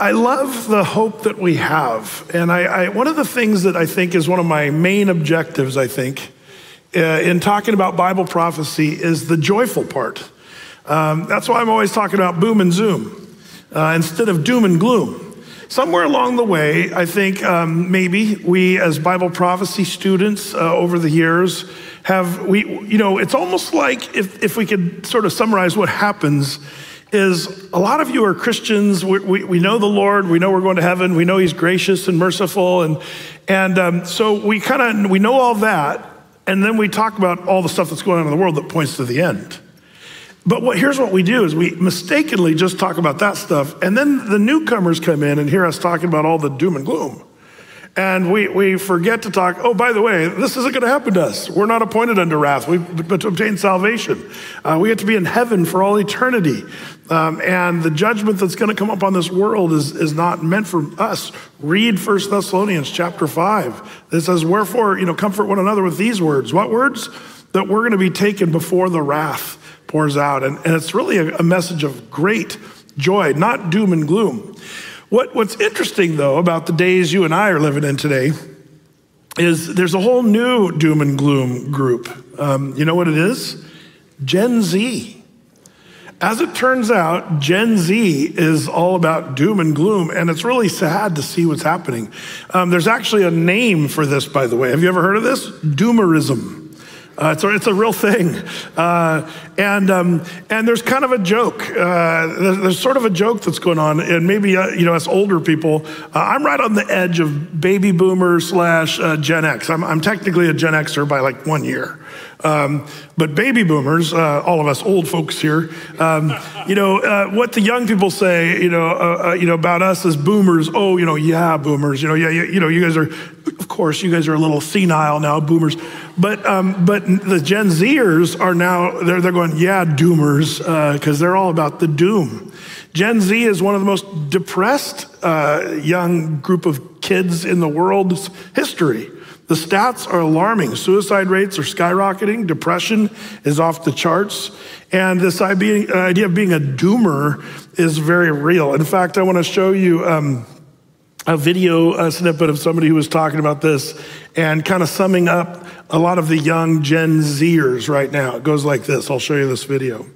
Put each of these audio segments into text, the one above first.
I love the hope that we have. And I, I, one of the things that I think is one of my main objectives, I think, uh, in talking about Bible prophecy is the joyful part. Um, that's why I'm always talking about boom and zoom uh, instead of doom and gloom. Somewhere along the way, I think um, maybe we, as Bible prophecy students uh, over the years, have we, you know, it's almost like if, if we could sort of summarize what happens is a lot of you are Christians. We, we, we, know the Lord. We know we're going to heaven. We know He's gracious and merciful. And, and um, so we kind of, we know all that. And then we talk about all the stuff that's going on in the world that points to the end. But what, here's what we do is we mistakenly just talk about that stuff. And then the newcomers come in and hear us talking about all the doom and gloom. And we, we forget to talk, oh, by the way, this isn't going to happen to us. We're not appointed unto wrath, we, but to obtain salvation. Uh, we get to be in heaven for all eternity. Um, and the judgment that's going to come upon this world is, is not meant for us. Read First Thessalonians chapter 5. It says, Wherefore, you know, comfort one another with these words. What words? That we're going to be taken before the wrath pours out. And, and it's really a, a message of great joy, not doom and gloom. What, what's interesting, though, about the days you and I are living in today is there's a whole new doom and gloom group. Um, you know what it is? Gen Z. As it turns out, Gen Z is all about doom and gloom, and it's really sad to see what's happening. Um, there's actually a name for this, by the way. Have you ever heard of this? Doomerism. Uh, it's, a, it's, a, real thing. Uh, and, um, and there's kind of a joke. Uh, there's, sort of a joke that's going on. And maybe, uh, you know, as older people, uh, I'm right on the edge of baby boomer slash uh, Gen X. I'm, I'm technically a Gen Xer by like one year. Um, but baby boomers, uh, all of us old folks here, um, you know, uh, what the young people say, you know, uh, uh, you know, about us as boomers. Oh, you know, yeah, boomers. You know, yeah, you, you know, you guys are, of course, you guys are a little senile now, boomers. But um, but the Gen Zers are now they're they're going, yeah, doomers, because uh, they're all about the doom. Gen Z is one of the most depressed uh, young group of kids in the world's history. The stats are alarming. Suicide rates are skyrocketing. Depression is off the charts. And this idea of being a doomer is very real. In fact, I want to show you um, a video a snippet of somebody who was talking about this and kind of summing up a lot of the young Gen Zers right now. It goes like this. I'll show you this video.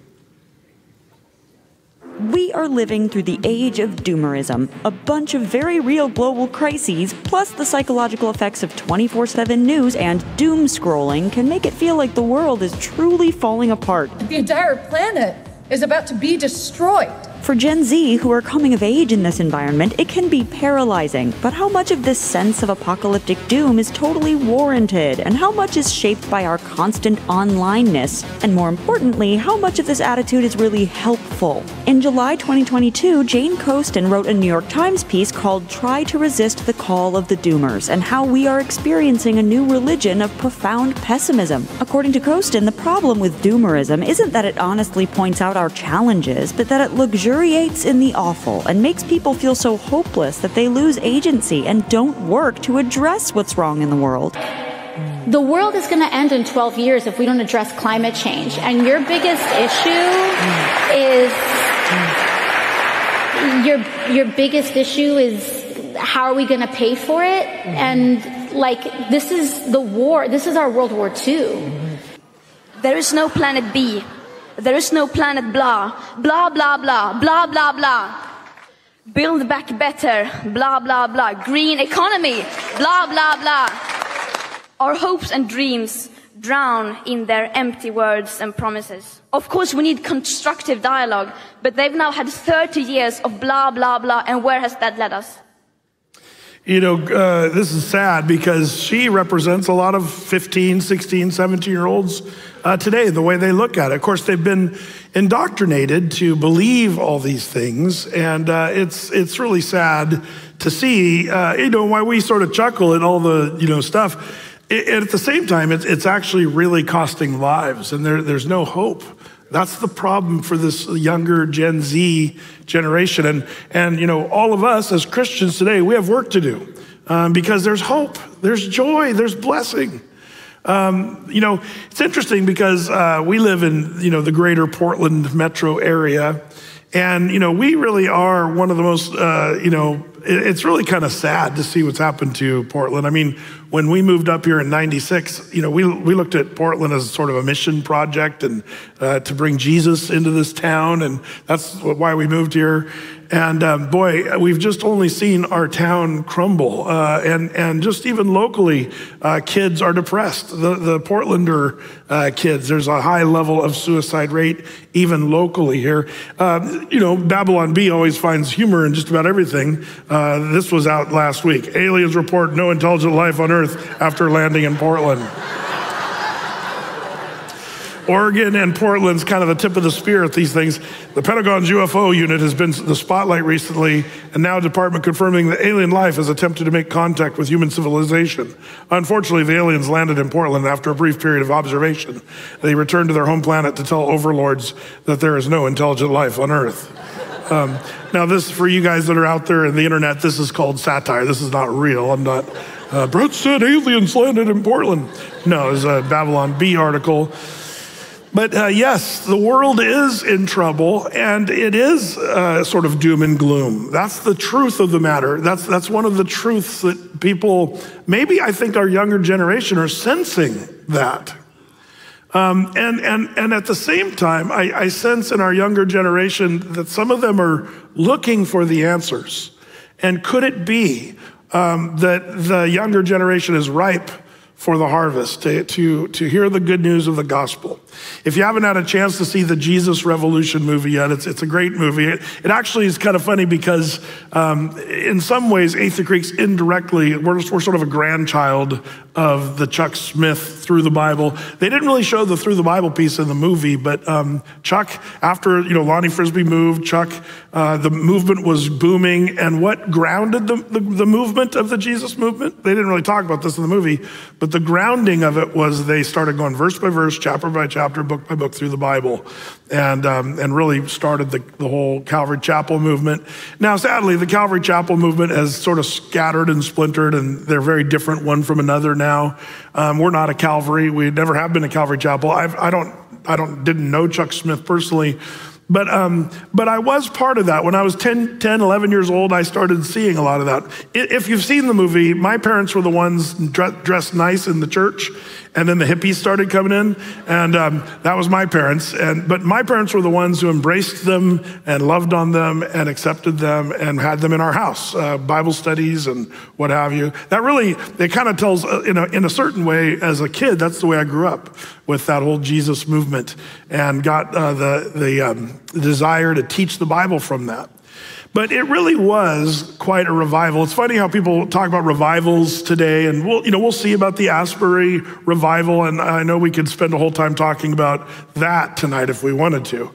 We are living through the age of doomerism, a bunch of very real global crises, plus the psychological effects of 24 7 news and doom scrolling can make it feel like the world is truly falling apart. The entire planet is about to be destroyed. For Gen Z who are coming of age in this environment, it can be paralyzing. But how much of this sense of apocalyptic doom is totally warranted? And how much is shaped by our constant onlineness? And more importantly, how much of this attitude is really helpful? In July 2022, Jane Coaston wrote a New York Times piece called Try to Resist the Call of the Doomers and how we are experiencing a new religion of profound pessimism. According to Coaston, the problem with doomerism isn't that it honestly points out our challenges, but that it luxuriates luxuriates in the awful and makes people feel so hopeless that they lose agency and don't work to address what's wrong in the world. The world is going to end in 12 years if we don't address climate change. And your biggest issue is your your biggest issue is how are we going to pay for it? Mm-hmm. And like this is the war. This is our World War II. There is no planet B. There is no planet blah, blah, blah, blah, blah, blah, blah. Build back better, blah, blah, blah. Green economy, blah, blah, blah. Our hopes and dreams drown in their empty words and promises. Of course, we need constructive dialogue, but they've now had 30 years of blah, blah, blah, and where has that led us? You know, uh, this is sad because she represents a lot of 15, 16, 17 year olds uh, today, the way they look at it. Of course, they've been indoctrinated to believe all these things, and uh, it's, it's really sad to see, uh, you know, why we sort of chuckle at all the, you know, stuff. It, at the same time, it's, it's actually really costing lives, and there, there's no hope. That's the problem for this younger Gen Z generation. And, and you know, all of us as Christians today, we have work to do um, because there's hope, there's joy, there's blessing. Um, you know, it's interesting because uh, we live in, you know, the greater Portland metro area. And, you know, we really are one of the most, uh, you know, it's really kind of sad to see what's happened to Portland. I mean, when we moved up here in 96, you know, we, we looked at Portland as sort of a mission project and uh, to bring Jesus into this town. And that's why we moved here. And um, boy, we've just only seen our town crumble. Uh, and, and just even locally, uh, kids are depressed. The, the Portlander uh, kids, there's a high level of suicide rate, even locally here. Um, you know, Babylon Bee always finds humor in just about everything. Uh, this was out last week. Aliens report no intelligent life on Earth after landing in Portland. Oregon and Portland's kind of the tip of the spear at these things. The Pentagon's UFO unit has been the spotlight recently, and now department confirming that alien life has attempted to make contact with human civilization. Unfortunately, the aliens landed in Portland after a brief period of observation. They returned to their home planet to tell overlords that there is no intelligent life on Earth. Um, now, this for you guys that are out there in the internet, this is called satire. This is not real. I'm not. Uh, Brett said aliens landed in Portland. No, it's a Babylon Bee article. But uh, yes, the world is in trouble and it is uh, sort of doom and gloom. That's the truth of the matter. That's, that's one of the truths that people, maybe I think our younger generation are sensing that. Um, and, and, and at the same time, I, I sense in our younger generation that some of them are looking for the answers. And could it be um, that the younger generation is ripe for the harvest, to, to, to hear the good news of the gospel. If you haven't had a chance to see the Jesus Revolution movie yet, it's, it's a great movie. It, it actually is kind of funny because, um, in some ways, Athey Creek's indirectly, we're, we're sort of a grandchild of the Chuck Smith Through the Bible. They didn't really show the Through the Bible piece in the movie, but um, Chuck, after you know Lonnie Frisbee moved, Chuck, uh, the movement was booming, and what grounded the, the, the movement of the Jesus movement? They didn't really talk about this in the movie, but the grounding of it was they started going verse by verse, chapter by chapter, book by book through the Bible, and um, and really started the, the whole Calvary Chapel movement. Now, sadly, the Calvary Chapel movement has sort of scattered and splintered, and they're very different one from another now. Um, we're not a Calvary. We never have been a Calvary Chapel. I've, I don't, I don't, didn't know Chuck Smith personally, but, um, but I was part of that. When I was 10, 10, 11 years old, I started seeing a lot of that. If you've seen the movie, my parents were the ones dressed nice in the church, and then the hippies started coming in, and um, that was my parents. And but my parents were the ones who embraced them and loved on them and accepted them and had them in our house, uh, Bible studies and what have you. That really it kind of tells uh, in a in a certain way as a kid. That's the way I grew up with that whole Jesus movement and got uh, the the, um, the desire to teach the Bible from that. But it really was quite a revival. It's funny how people talk about revivals today, and we'll, you know, we'll see about the Asbury revival, and I know we could spend a whole time talking about that tonight if we wanted to.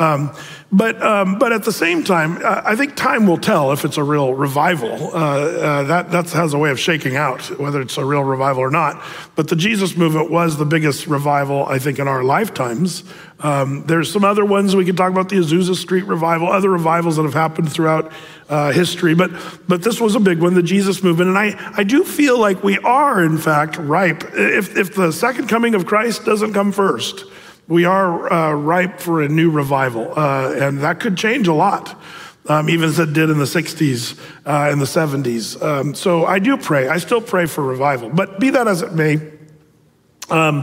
Um, but, um, but at the same time, I think time will tell if it's a real revival. Uh, uh, that, that has a way of shaking out whether it's a real revival or not. But the Jesus movement was the biggest revival, I think, in our lifetimes. Um, there's some other ones we could talk about the Azusa Street revival, other revivals that have happened throughout uh, history, but, but this was a big one, the Jesus movement. And I, I do feel like we are, in fact, ripe. If, if the second coming of Christ doesn't come first, we are uh, ripe for a new revival, uh, and that could change a lot. Um, even as it did in the 60s uh, and the 70s. Um, so I do pray. I still pray for revival. But be that as it may, um,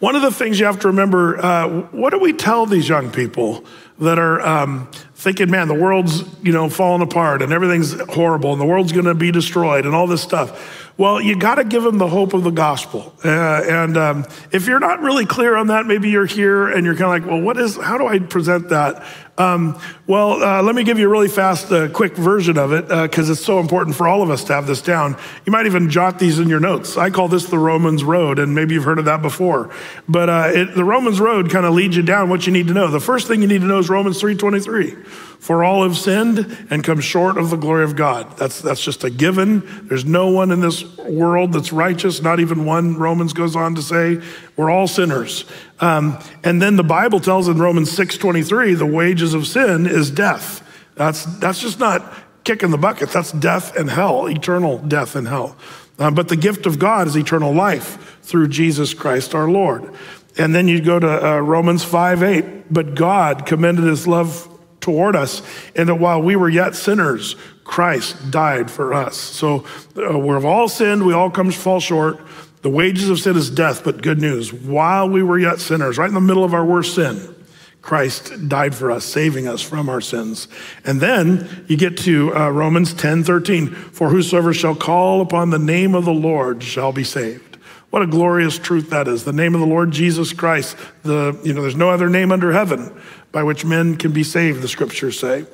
one of the things you have to remember uh, what do we tell these young people that are um, thinking, man, the world's you know falling apart and everything's horrible and the world's going to be destroyed and all this stuff? Well, you got to give them the hope of the gospel. Uh, and um, if you're not really clear on that, maybe you're here and you're kind of like, well, what is, how do I present that? Um, well, uh, let me give you a really fast, uh, quick version of it because uh, it's so important for all of us to have this down. You might even jot these in your notes. I call this the Romans Road, and maybe you've heard of that before. But uh, it, the Romans Road kind of leads you down what you need to know. The first thing you need to know is Romans 3:23. For all have sinned and come short of the glory of God. That's, that's just a given. There's no one in this world that's righteous, not even one. Romans goes on to say, we're all sinners. Um, and then the Bible tells in Romans 6.23, the wages of sin is death. That's, that's just not kicking the bucket. That's death and hell, eternal death and hell. Uh, but the gift of God is eternal life through Jesus Christ our Lord. And then you go to uh, Romans 5 8. But God commended his love toward us, and that while we were yet sinners, Christ died for us. So uh, we've all sinned, we all come fall short. The wages of sin is death, but good news. While we were yet sinners, right in the middle of our worst sin, Christ died for us, saving us from our sins. And then you get to uh, Romans 10 13. For whosoever shall call upon the name of the Lord shall be saved. What a glorious truth that is. The name of the Lord Jesus Christ. The, you know, there's no other name under heaven by which men can be saved, the scriptures say.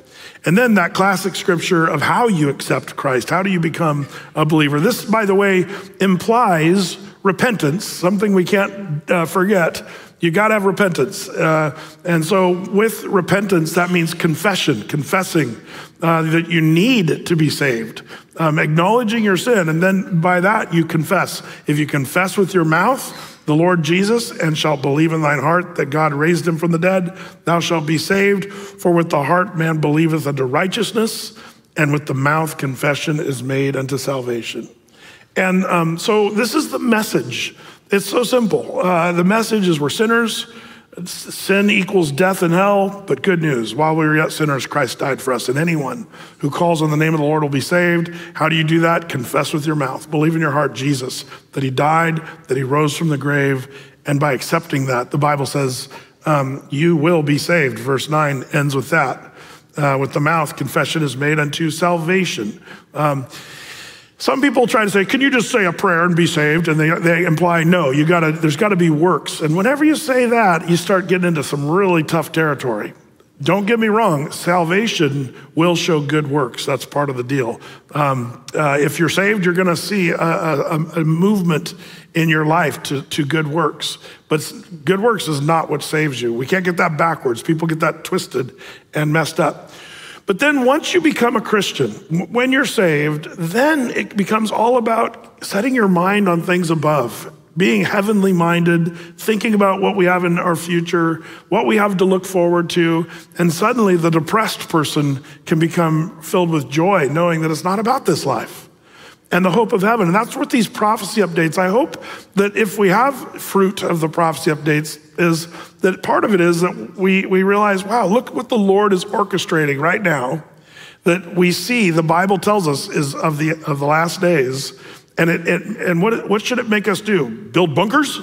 And then that classic scripture of how you accept Christ. How do you become a believer? This, by the way, implies repentance, something we can't uh, forget. You got to have repentance. Uh, and so, with repentance, that means confession, confessing uh, that you need to be saved, um, acknowledging your sin. And then by that, you confess. If you confess with your mouth, the Lord Jesus and shalt believe in thine heart that God raised him from the dead, thou shalt be saved. For with the heart man believeth unto righteousness, and with the mouth confession is made unto salvation. And um, so this is the message. It's so simple. Uh, the message is we're sinners. Sin equals death and hell, but good news. While we were yet sinners, Christ died for us. And anyone who calls on the name of the Lord will be saved. How do you do that? Confess with your mouth. Believe in your heart, Jesus, that he died, that he rose from the grave. And by accepting that, the Bible says, um, you will be saved. Verse 9 ends with that. Uh, with the mouth, confession is made unto salvation. Um, some people try to say, can you just say a prayer and be saved? And they, they imply, no, you gotta, there's gotta be works. And whenever you say that, you start getting into some really tough territory. Don't get me wrong, salvation will show good works. That's part of the deal. Um, uh, if you're saved, you're gonna see a, a, a movement in your life to, to good works. But good works is not what saves you. We can't get that backwards. People get that twisted and messed up. But then once you become a Christian, when you're saved, then it becomes all about setting your mind on things above, being heavenly minded, thinking about what we have in our future, what we have to look forward to. And suddenly the depressed person can become filled with joy, knowing that it's not about this life and the hope of heaven. And that's what these prophecy updates, I hope that if we have fruit of the prophecy updates, is that part of it is that we, we realize, wow, look what the Lord is orchestrating right now. That we see, the Bible tells us, is of the, of the last days. And, it, it and what, what should it make us do? Build bunkers?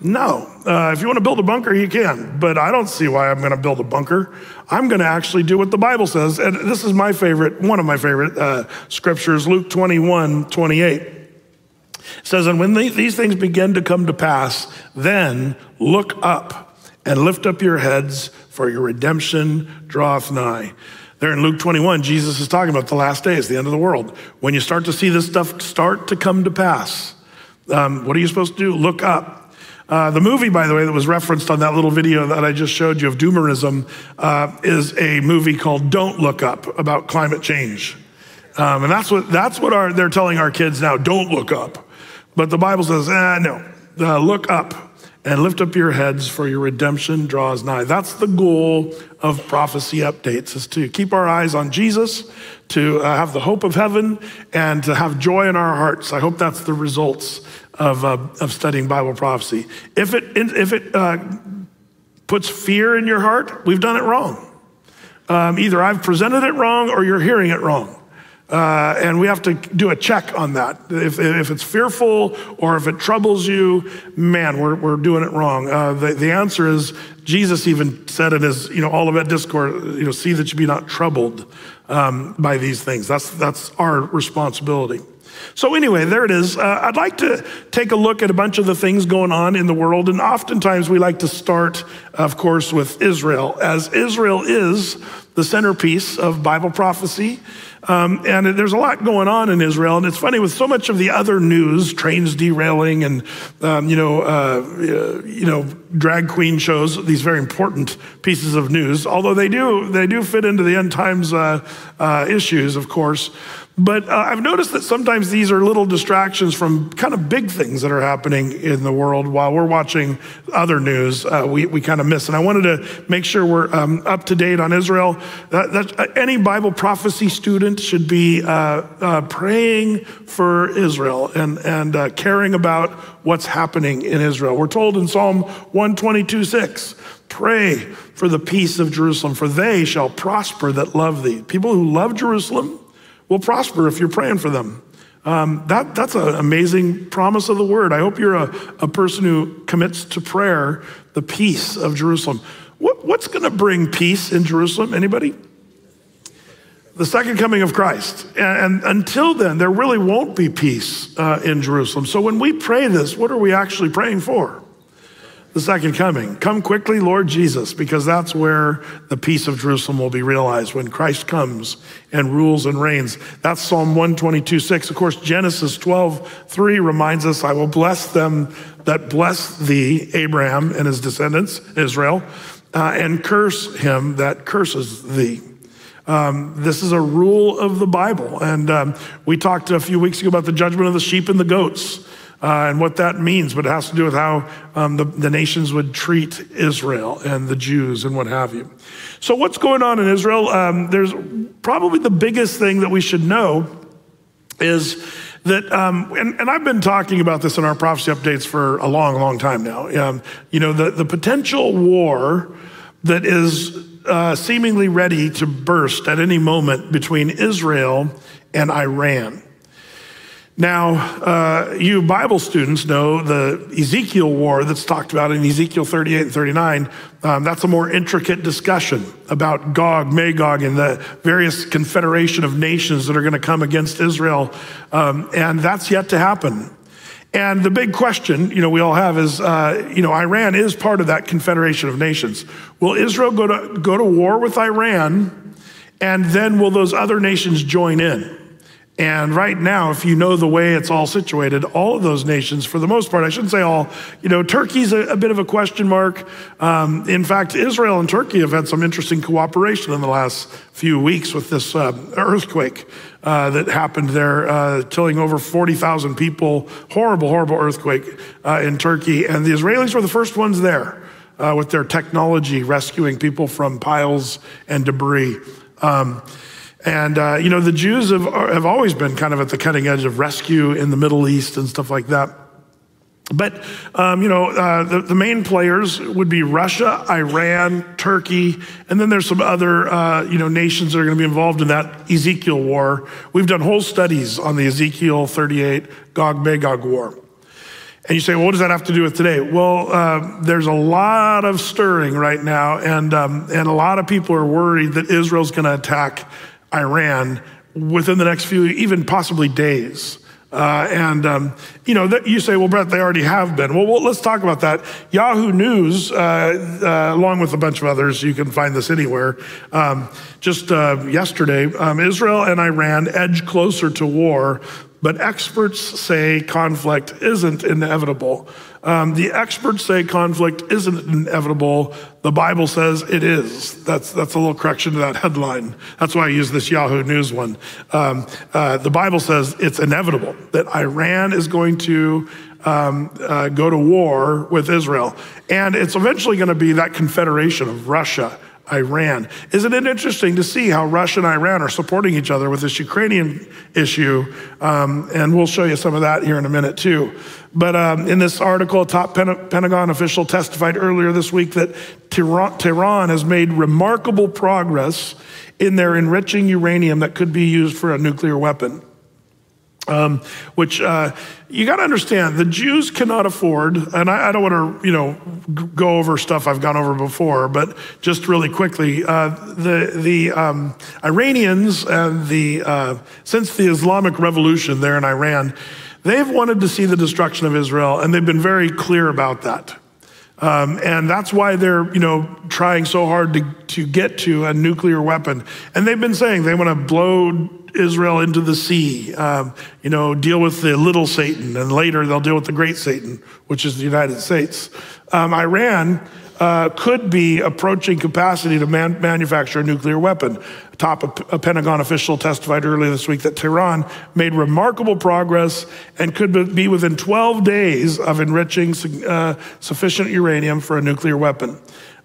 No. Uh, if you want to build a bunker, you can. But I don't see why I'm going to build a bunker. I'm going to actually do what the Bible says. And this is my favorite, one of my favorite uh, scriptures, Luke 21 28. It says, And when these things begin to come to pass, then look up and lift up your heads, for your redemption draweth nigh. There in Luke 21, Jesus is talking about the last days, the end of the world. When you start to see this stuff start to come to pass, um, what are you supposed to do? Look up uh, the movie, by the way, that was referenced on that little video that I just showed you of doomerism uh, is a movie called Don't Look Up about climate change. Um, and that's what, that's what our, they're telling our kids now don't look up. But the Bible says, eh, no, uh, look up and lift up your heads for your redemption draws nigh. That's the goal of prophecy updates is to keep our eyes on Jesus, to uh, have the hope of heaven and to have joy in our hearts. I hope that's the results of, uh, of studying Bible prophecy. If it, if it uh, puts fear in your heart, we've done it wrong. Um, either I've presented it wrong or you're hearing it wrong. Uh, and we have to do a check on that. If, if it's fearful or if it troubles you, man, we're, we're doing it wrong. Uh, the, the answer is Jesus even said in his, you know, Olivet Discourse, you know, see that you be not troubled um, by these things. That's, that's our responsibility. So, anyway, there it is. Uh, I'd like to take a look at a bunch of the things going on in the world. And oftentimes we like to start, of course, with Israel, as Israel is the centerpiece of Bible prophecy. Um, and there's a lot going on in Israel. And it's funny with so much of the other news, trains derailing and, um, you know, uh, you know, drag queen shows, these very important pieces of news, although they do, they do fit into the end times uh, uh, issues, of course. But uh, I've noticed that sometimes these are little distractions from kind of big things that are happening in the world while we're watching other news. Uh, we, we kind of miss. And I wanted to make sure we're um, up to date on Israel. That, that uh, any Bible prophecy student should be uh, uh, praying for Israel and, and uh, caring about what's happening in Israel. We're told in Psalm 122 6, pray for the peace of Jerusalem, for they shall prosper that love thee. People who love Jerusalem will prosper if you're praying for them. Um, that, that's an amazing promise of the word. I hope you're a, a person who commits to prayer the peace of Jerusalem. What, what's going to bring peace in Jerusalem? Anybody? The second coming of Christ. And, and until then, there really won't be peace uh, in Jerusalem. So when we pray this, what are we actually praying for? The second coming. Come quickly, Lord Jesus, because that's where the peace of Jerusalem will be realized when Christ comes and rules and reigns. That's Psalm 122, 6. Of course, Genesis 12, 3 reminds us, I will bless them that bless thee, Abraham and his descendants, Israel, uh, and curse him that curses thee. Um, this is a rule of the Bible. And um, we talked a few weeks ago about the judgment of the sheep and the goats uh, and what that means, but it has to do with how um, the, the nations would treat Israel and the Jews and what have you. So, what's going on in Israel? Um, there's probably the biggest thing that we should know is that, um, and, and, I've been talking about this in our prophecy updates for a long, long time now. Um, you know, the, the potential war that is uh, seemingly ready to burst at any moment between Israel and Iran. Now, uh, you Bible students know the Ezekiel war that's talked about in Ezekiel 38 and 39. Um, that's a more intricate discussion about Gog, Magog, and the various confederation of nations that are going to come against Israel. Um, and that's yet to happen. And the big question, you know, we all have is, uh, you know, Iran is part of that confederation of nations. Will Israel go to, go to war with Iran? And then will those other nations join in? And right now, if you know the way it's all situated, all of those nations, for the most part, I shouldn't say all, you know, Turkey's a, a bit of a question mark. Um, in fact, Israel and Turkey have had some interesting cooperation in the last few weeks with this uh, earthquake uh, that happened there, uh, killing over 40,000 people. Horrible, horrible earthquake uh, in Turkey. And the Israelis were the first ones there uh, with their technology rescuing people from piles and debris. Um, and, uh, you know, the Jews have, have always been kind of at the cutting edge of rescue in the Middle East and stuff like that. But, um, you know, uh, the, the, main players would be Russia, Iran, Turkey, and then there's some other, uh, you know, nations that are going to be involved in that Ezekiel war. We've done whole studies on the Ezekiel 38 Gog Magog war. And you say, well, what does that have to do with today? Well, uh, there's a lot of stirring right now, and, um, and a lot of people are worried that Israel's going to attack Iran within the next few, even possibly days. Uh, and, um, you know, you say, well, Brett, they already have been. Well, well let's talk about that. Yahoo News, uh, uh, along with a bunch of others, you can find this anywhere. Um, just uh, yesterday, um, Israel and Iran edge closer to war, but experts say conflict isn't inevitable. Um, the experts say conflict isn't inevitable. The Bible says it is. That's, that's a little correction to that headline. That's why I use this Yahoo News one. Um, uh, the Bible says it's inevitable that Iran is going to um, uh, go to war with Israel. And it's eventually going to be that confederation of Russia, Iran. Isn't it interesting to see how Russia and Iran are supporting each other with this Ukrainian issue? Um, and we'll show you some of that here in a minute, too. But um, in this article, a top Pentagon official testified earlier this week that Tehran has made remarkable progress in their enriching uranium that could be used for a nuclear weapon. Um, which uh, you got to understand, the Jews cannot afford, and I, I don't want to, you know, go over stuff I've gone over before, but just really quickly, uh, the the um, Iranians and the uh, since the Islamic Revolution there in Iran, they've wanted to see the destruction of Israel, and they've been very clear about that. Um, and that's why they're, you know, trying so hard to, to get to a nuclear weapon. And they've been saying they want to blow Israel into the sea, um, you know, deal with the little Satan, and later they'll deal with the great Satan, which is the United States. Um, Iran uh, could be approaching capacity to man- manufacture a nuclear weapon. A top a, Pentagon official testified earlier this week that Tehran made remarkable progress and could be within 12 days of enriching uh, sufficient uranium for a nuclear weapon.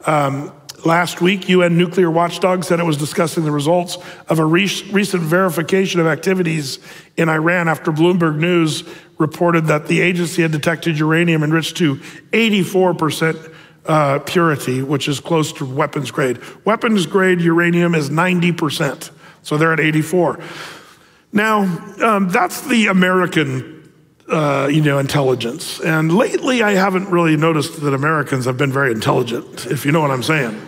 Um, Last week, UN Nuclear Watchdog said it was discussing the results of a re- recent verification of activities in Iran after Bloomberg News reported that the agency had detected uranium enriched to 84% uh, purity, which is close to weapons grade. Weapons grade uranium is 90%, so they're at 84. Now, um, that's the American, uh, you know, intelligence. And lately, I haven't really noticed that Americans have been very intelligent, if you know what I'm saying.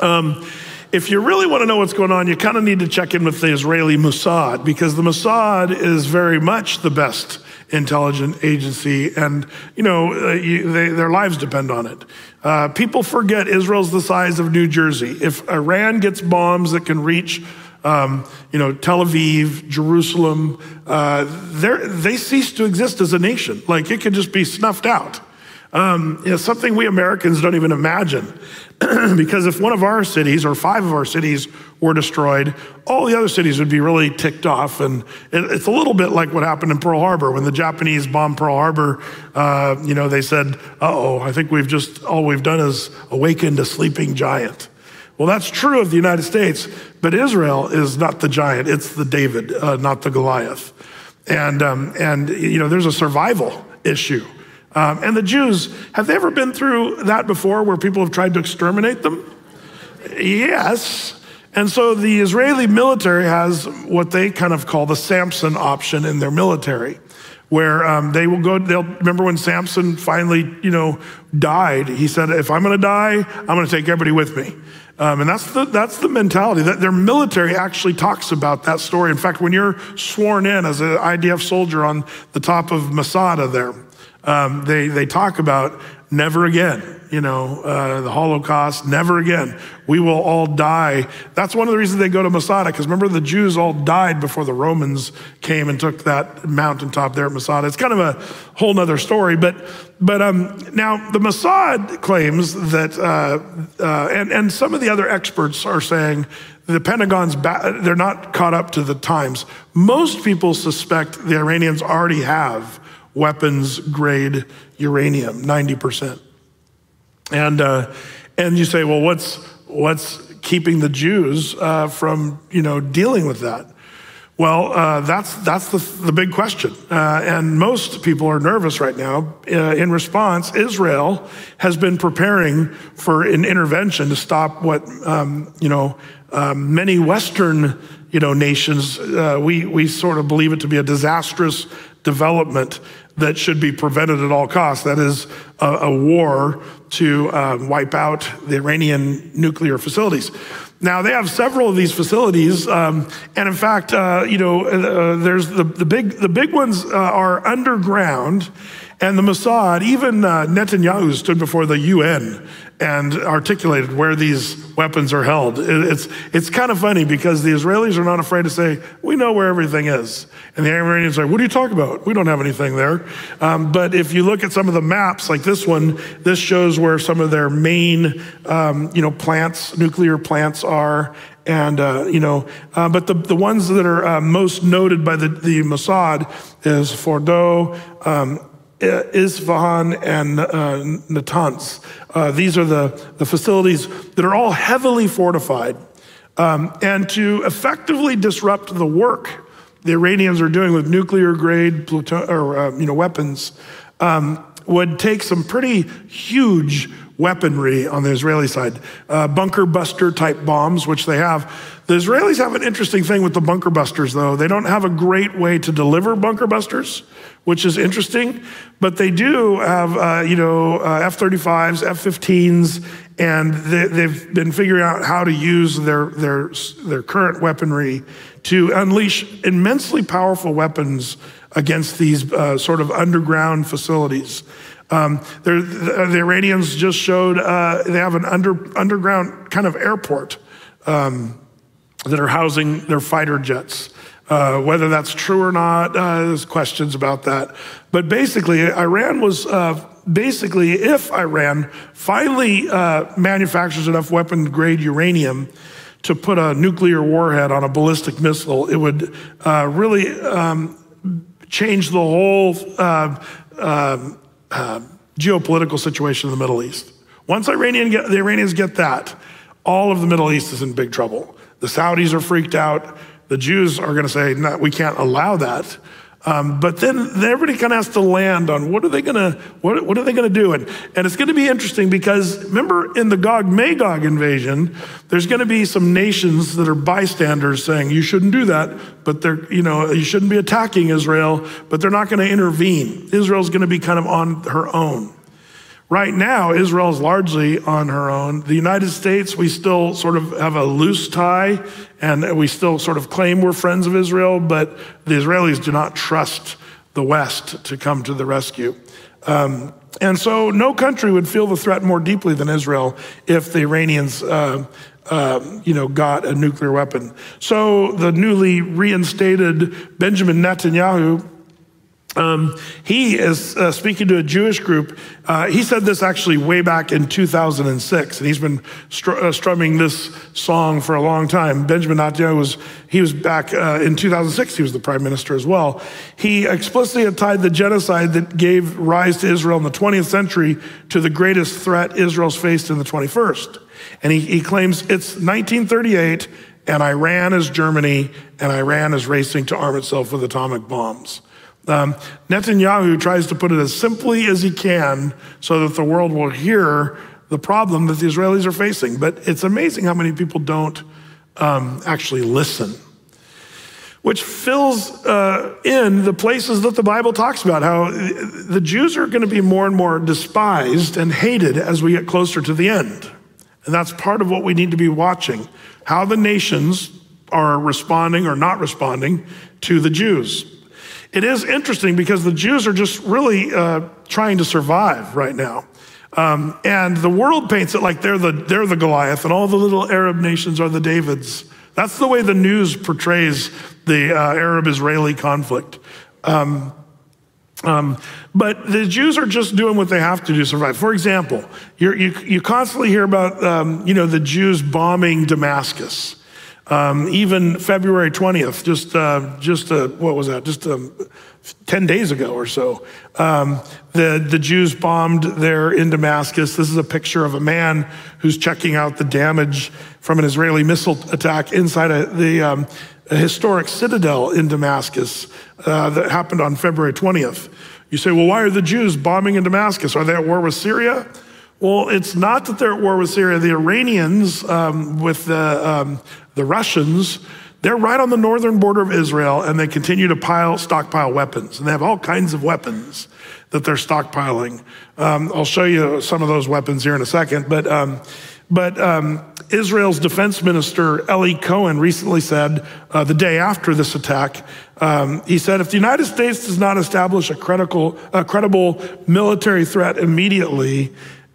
Um, if you really want to know what's going on, you kind of need to check in with the Israeli Mossad because the Mossad is very much the best intelligence agency, and you know uh, you, they, their lives depend on it. Uh, people forget Israel's the size of New Jersey. If Iran gets bombs that can reach um, you know, Tel Aviv, Jerusalem, uh, they cease to exist as a nation. Like it could just be snuffed out. Um, you know, something we Americans don't even imagine. because if one of our cities or five of our cities were destroyed, all the other cities would be really ticked off. And it, it's a little bit like what happened in Pearl Harbor when the Japanese bombed Pearl Harbor. Uh, you know, they said, Uh "Oh, I think we've just all we've done is awakened a sleeping giant." Well, that's true of the United States, but Israel is not the giant; it's the David, uh, not the Goliath. And um, and you know, there's a survival issue. Um, and the Jews, have they ever been through that before where people have tried to exterminate them? Yes. And so the Israeli military has what they kind of call the Samson option in their military, where um, they will go, they'll remember when Samson finally, you know, died, he said, if I'm going to die, I'm going to take everybody with me. Um, and that's the, that's the mentality that their military actually talks about that story. In fact, when you're sworn in as an IDF soldier on the top of Masada there, um, they, they talk about never again, you know, uh, the Holocaust, never again. We will all die. That's one of the reasons they go to Masada, because remember the Jews all died before the Romans came and took that mountaintop there at Masada. It's kind of a whole nother story, but, but um, now the Mossad claims that, uh, uh, and, and some of the other experts are saying the Pentagon's, ba- they're not caught up to the times. Most people suspect the Iranians already have weapons grade uranium, 90%. And, uh, and you say, well, what's, what's keeping the Jews uh, from, you know, dealing with that? Well, uh, that's, that's the, the big question. Uh, and most people are nervous right now. Uh, in response, Israel has been preparing for an intervention to stop what, um, you know, um, many Western, you know, nations, uh, we, we sort of believe it to be a disastrous development that should be prevented at all costs. That is a, a war to um, wipe out the Iranian nuclear facilities. Now they have several of these facilities, um, and in fact, uh, you know, uh, there's the, the big the big ones uh, are underground, and the Mossad, even uh, Netanyahu stood before the UN and articulated where these weapons are held. It's, it's kind of funny because the Israelis are not afraid to say, we know where everything is. And the Iranians are like, what are you talking about? We don't have anything there. Um, but if you look at some of the maps, like this one, this shows where some of their main, um, you know, plants, nuclear plants are. And, uh, you know, uh, but the, the ones that are uh, most noted by the, the Mossad is Fordo, um, Isfahan and uh, Natanz. Uh, these are the, the facilities that are all heavily fortified. Um, and to effectively disrupt the work the Iranians are doing with nuclear grade pluto- or, uh, you know, weapons um, would take some pretty huge weaponry on the Israeli side. Uh, bunker buster type bombs, which they have. The Israelis have an interesting thing with the bunker busters, though. They don't have a great way to deliver bunker busters, which is interesting, but they do have, uh, you know, uh, F 35s, F 15s, and they, have been figuring out how to use their, their, their current weaponry to unleash immensely powerful weapons against these uh, sort of underground facilities. Um, the Iranians just showed uh, they have an under, underground kind of airport um, that are housing their fighter jets. Uh, whether that's true or not, uh, there's questions about that. But basically, Iran was uh, basically, if Iran finally uh, manufactures enough weapon grade uranium to put a nuclear warhead on a ballistic missile, it would uh, really um, change the whole uh, um, uh, geopolitical situation in the Middle East. Once Iranian get, the Iranians get that, all of the Middle East is in big trouble. The Saudis are freaked out. The Jews are going to say, no, we can't allow that. Um, but then everybody kind of has to land on what are they gonna what, what are they gonna do? And, and it's gonna be interesting because remember in the Gog Magog invasion, there's gonna be some nations that are bystanders saying you shouldn't do that, but they're you know you shouldn't be attacking Israel, but they're not gonna intervene. Israel's gonna be kind of on her own. Right now, Israel is largely on her own. The United States, we still sort of have a loose tie and we still sort of claim we're friends of Israel, but the Israelis do not trust the West to come to the rescue. Um, and so no country would feel the threat more deeply than Israel if the Iranians, uh, uh, you know, got a nuclear weapon. So the newly reinstated Benjamin Netanyahu um, he is uh, speaking to a Jewish group. Uh, he said this actually way back in 2006, and he's been str- uh, strumming this song for a long time. Benjamin Netanyahu was he was back uh, in 2006. He was the prime minister as well. He explicitly had tied the genocide that gave rise to Israel in the 20th century to the greatest threat Israel's faced in the 21st. And he, he claims it's 1938, and Iran is Germany, and Iran is racing to arm itself with atomic bombs. Um, Netanyahu tries to put it as simply as he can so that the world will hear the problem that the Israelis are facing. But it's amazing how many people don't um, actually listen, which fills uh, in the places that the Bible talks about how the Jews are going to be more and more despised and hated as we get closer to the end. And that's part of what we need to be watching how the nations are responding or not responding to the Jews. It is interesting because the Jews are just really uh, trying to survive right now. Um, and the world paints it like they're the, they're the Goliath and all the little Arab nations are the Davids. That's the way the news portrays the uh, Arab Israeli conflict. Um, um, but the Jews are just doing what they have to do to survive. For example, you you, constantly hear about um, you know the Jews bombing Damascus. Um, even February 20th, just, uh, just uh, what was that? Just um, 10 days ago or so, um, the, the Jews bombed there in Damascus. This is a picture of a man who's checking out the damage from an Israeli missile attack inside a, the um, a historic citadel in Damascus uh, that happened on February 20th. You say, well, why are the Jews bombing in Damascus? Are they at war with Syria? Well, it's not that they're at war with Syria. The Iranians, um, with the, um, the Russians, they're right on the northern border of Israel and they continue to pile, stockpile weapons. And they have all kinds of weapons that they're stockpiling. Um, I'll show you some of those weapons here in a second. But, um, but um, Israel's defense minister, Eli Cohen, recently said uh, the day after this attack, um, he said, if the United States does not establish a credible, a credible military threat immediately,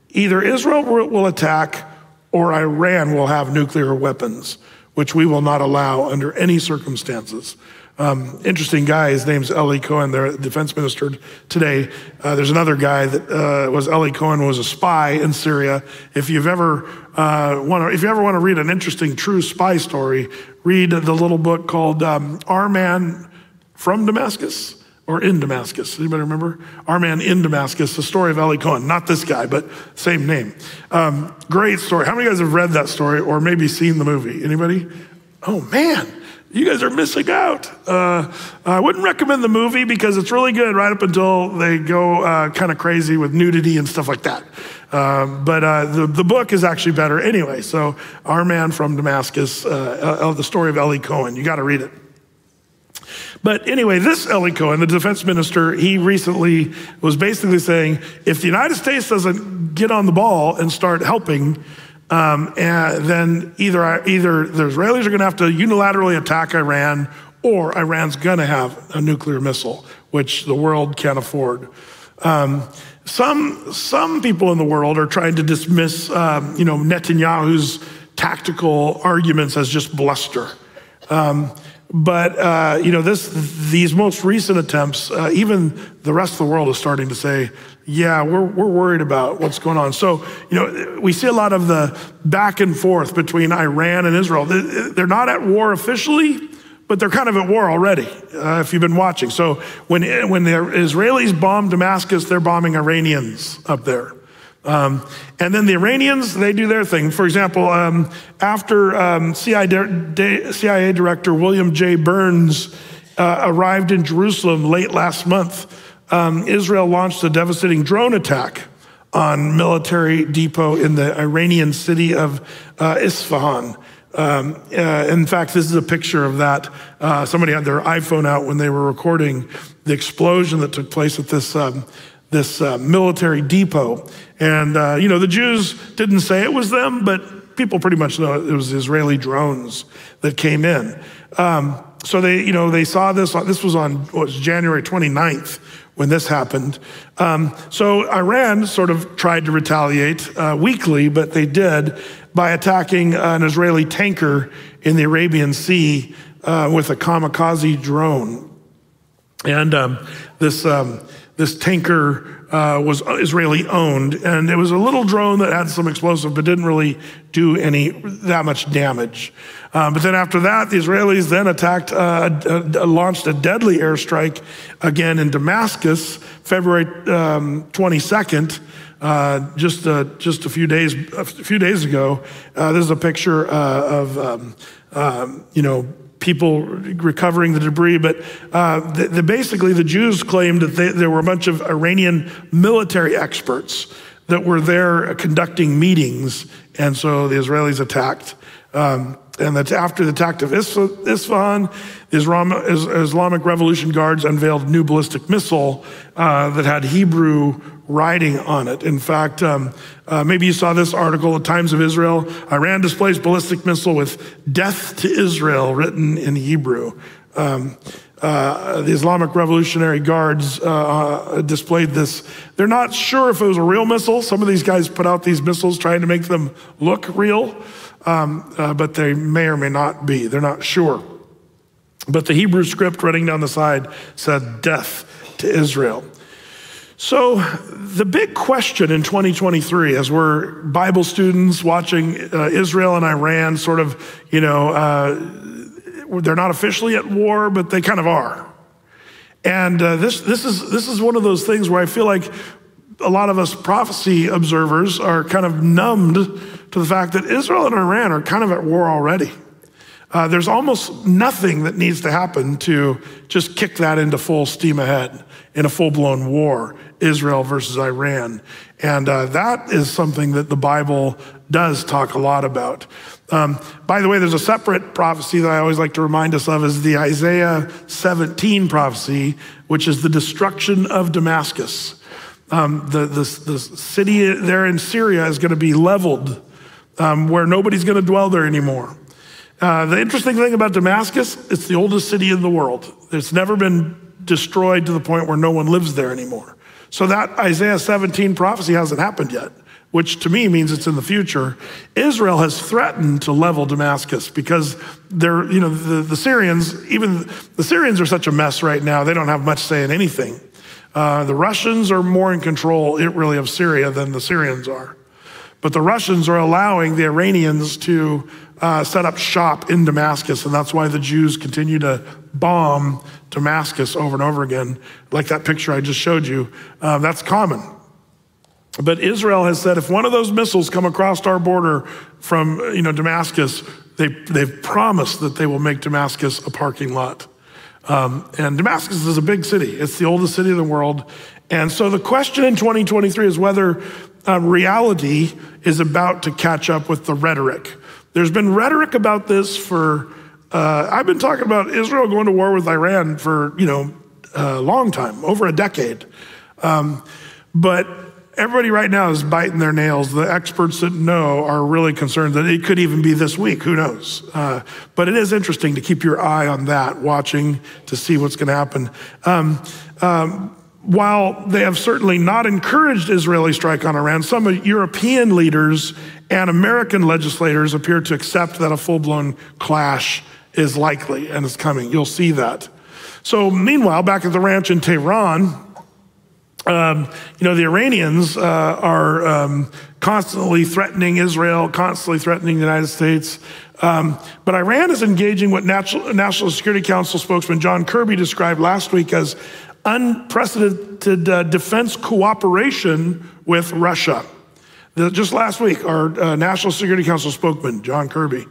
either Israel will attack or Iran will have nuclear weapons which we will not allow under any circumstances. Um, interesting guy. His name's Eli Cohen, the defense minister today. Uh, there's another guy that uh, was Eli Cohen was a spy in Syria. If you've ever uh, want to, if you ever want to read an interesting true spy story, read the little book called um, "Our Man from Damascus." Or in Damascus. Anybody remember? Our man in Damascus, the story of Eli Cohen. Not this guy, but same name. Um, great story. How many guys have read that story or maybe seen the movie? Anybody? Oh man, you guys are missing out. Uh, I wouldn't recommend the movie because it's really good right up until they go uh, kind of crazy with nudity and stuff like that. Um, but uh, the, the book is actually better anyway. So, Our Man from Damascus, uh, uh, the story of Eli Cohen, you got to read it. But anyway, this Eli Cohen, the defense minister, he recently was basically saying if the United States doesn't get on the ball and start helping, um, and then either, either the Israelis are going to have to unilaterally attack Iran or Iran's going to have a nuclear missile, which the world can't afford. Um, some, some people in the world are trying to dismiss, um, you know, Netanyahu's tactical arguments as just bluster. Um, but uh, you know, this these most recent attempts, uh, even the rest of the world is starting to say, "Yeah, we're we're worried about what's going on." So you know, we see a lot of the back and forth between Iran and Israel. They're not at war officially, but they're kind of at war already. Uh, if you've been watching, so when when the Israelis bomb Damascus, they're bombing Iranians up there. Um, and then the Iranians, they do their thing. For example, um, after um, CIA, Director William J. Burns uh, arrived in Jerusalem late last month, um, Israel launched a devastating drone attack on military depot in the Iranian city of uh, Isfahan. Um, uh, in fact, this is a picture of that. Uh, somebody had their iPhone out when they were recording the explosion that took place at this um, this uh, military depot. And uh, you know, the Jews didn't say it was them, but people pretty much know it was Israeli drones that came in. Um, so they, you know, they saw this. This was on what was January 29th when this happened. Um, so Iran sort of tried to retaliate uh, weakly, but they did by attacking an Israeli tanker in the Arabian Sea uh, with a kamikaze drone. And um, this, um, this tanker uh, was Israeli owned, and it was a little drone that had some explosive, but didn't really do any that much damage. Um, but then after that, the Israelis then attacked, uh, uh, launched a deadly airstrike again in Damascus, February um, 22nd. Uh, just uh, just a few days a few days ago, uh, there's a picture uh, of um, um, you know people recovering the debris. But uh, the, the, basically, the Jews claimed that they, there were a bunch of Iranian military experts that were there conducting meetings, and so the Israelis attacked. Um, and after the attack of Isfahan, the Islamic Revolution Guards unveiled new ballistic missile uh, that had Hebrew writing on it. In fact, um, uh, maybe you saw this article, The Times of Israel. Iran displays ballistic missile with death to Israel written in Hebrew. Um, uh, the Islamic Revolutionary Guards uh, uh, displayed this. They're not sure if it was a real missile. Some of these guys put out these missiles trying to make them look real, um, uh, but they may or may not be. They're not sure. But the Hebrew script running down the side said, Death to Israel. So, the big question in 2023, as we're Bible students watching uh, Israel and Iran sort of, you know, uh, they're not officially at war, but they kind of are. And uh, this, this, is, this is one of those things where I feel like a lot of us prophecy observers are kind of numbed to the fact that Israel and Iran are kind of at war already. Uh, there's almost nothing that needs to happen to just kick that into full steam ahead in a full blown war, Israel versus Iran. And uh, that is something that the Bible does talk a lot about. Um, by the way, there's a separate prophecy that I always like to remind us of is the Isaiah 17 prophecy, which is the destruction of Damascus. Um, the, the, the, city there in Syria is going to be leveled um, where nobody's going to dwell there anymore. Uh, the interesting thing about Damascus, it's the oldest city in the world. It's never been destroyed to the point where no one lives there anymore. So that Isaiah 17 prophecy hasn't happened yet, which to me means it's in the future. Israel has threatened to level Damascus because they're, you know, the, the Syrians, even the Syrians are such a mess right now, they don't have much say in anything. Uh, the Russians are more in control, really, of Syria than the Syrians are. But the Russians are allowing the Iranians to uh, set up shop in Damascus, and that's why the Jews continue to bomb Damascus over and over again, like that picture I just showed you. Uh, that's common. But Israel has said if one of those missiles come across our border from you know Damascus, they, they've promised that they will make Damascus a parking lot. Um, and Damascus is a big city. It's the oldest city in the world. And so the question in 2023 is whether uh, reality is about to catch up with the rhetoric. There's been rhetoric about this for, uh, I've been talking about Israel going to war with Iran for, you know, a long time, over a decade. Um, but everybody right now is biting their nails. The experts that know are really concerned that it could even be this week. Who knows? Uh, but it is interesting to keep your eye on that, watching to see what's going to happen. Um, um, while they have certainly not encouraged Israeli strike on Iran, some European leaders and American legislators appear to accept that a full blown clash is likely and is coming. You'll see that. So, meanwhile, back at the ranch in Tehran, um, you know, the Iranians uh, are um, constantly threatening Israel, constantly threatening the United States. Um, but Iran is engaging what National, National Security Council spokesman John Kirby described last week as unprecedented uh, defense cooperation with Russia. The, just last week, our uh, National Security Council spokesman, John Kirby,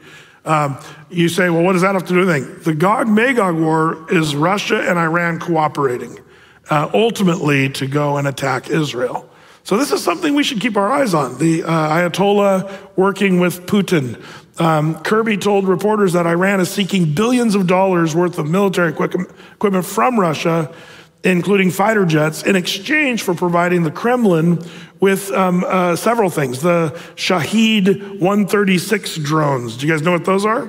Um, you say, well, what does that have to do with anything? The Gog Magog war is Russia and Iran cooperating uh, ultimately to go and attack Israel. So this is something we should keep our eyes on. The uh, Ayatollah working with Putin. Um, Kirby told reporters that Iran is seeking billions of dollars worth of military equipment from Russia, including fighter jets, in exchange for providing the Kremlin with um, uh, several things. The Shahed 136 drones. Do you guys know what those are?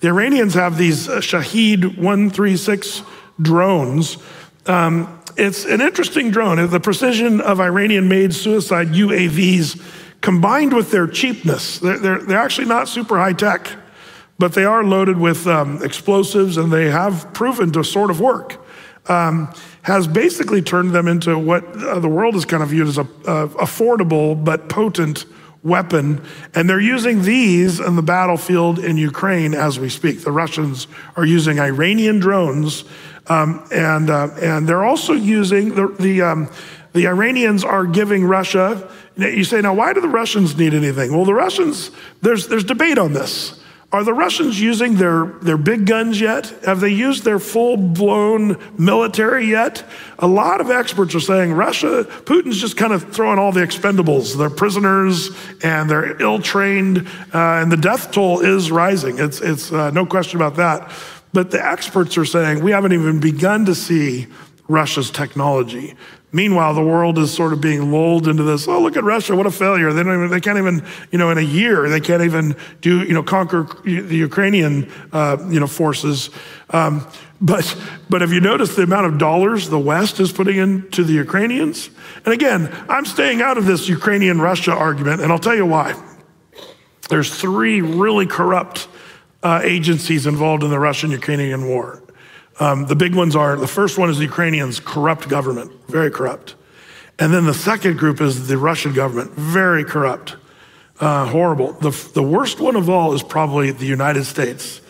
The Iranians have these uh, Shahed 136 drones. Um, it's an interesting drone. The precision of Iranian made suicide UAVs combined with their cheapness, they're, they're, they're actually not super high tech, but they are loaded with um, explosives and they have proven to sort of work. Um, has basically turned them into what uh, the world has kind of viewed as a uh, affordable but potent weapon. And they're using these in the battlefield in Ukraine as we speak. The Russians are using Iranian drones um, and, uh, and they're also using the, the, um, the Iranians are giving Russia, you say, now why do the Russians need anything? Well, the Russians, there's, there's debate on this. Are the Russians using their, their big guns yet? Have they used their full blown military yet? A lot of experts are saying Russia, Putin's just kind of throwing all the expendables. They're prisoners and they're ill trained, uh, and the death toll is rising. It's, it's uh, no question about that. But the experts are saying we haven't even begun to see Russia's technology. Meanwhile, the world is sort of being lulled into this. Oh, look at Russia! What a failure! They don't even. They can't even. You know, in a year, they can't even do. You know, conquer the Ukrainian. Uh, you know, forces. Um, but but have you noticed the amount of dollars the West is putting into the Ukrainians? And again, I'm staying out of this Ukrainian-Russia argument, and I'll tell you why. There's three really corrupt uh, agencies involved in the Russian Ukrainian war. Um, the big ones are the first one is the Ukrainians' corrupt government, very corrupt. And then the second group is the Russian government, very corrupt, uh, horrible. The, the worst one of all is probably the United States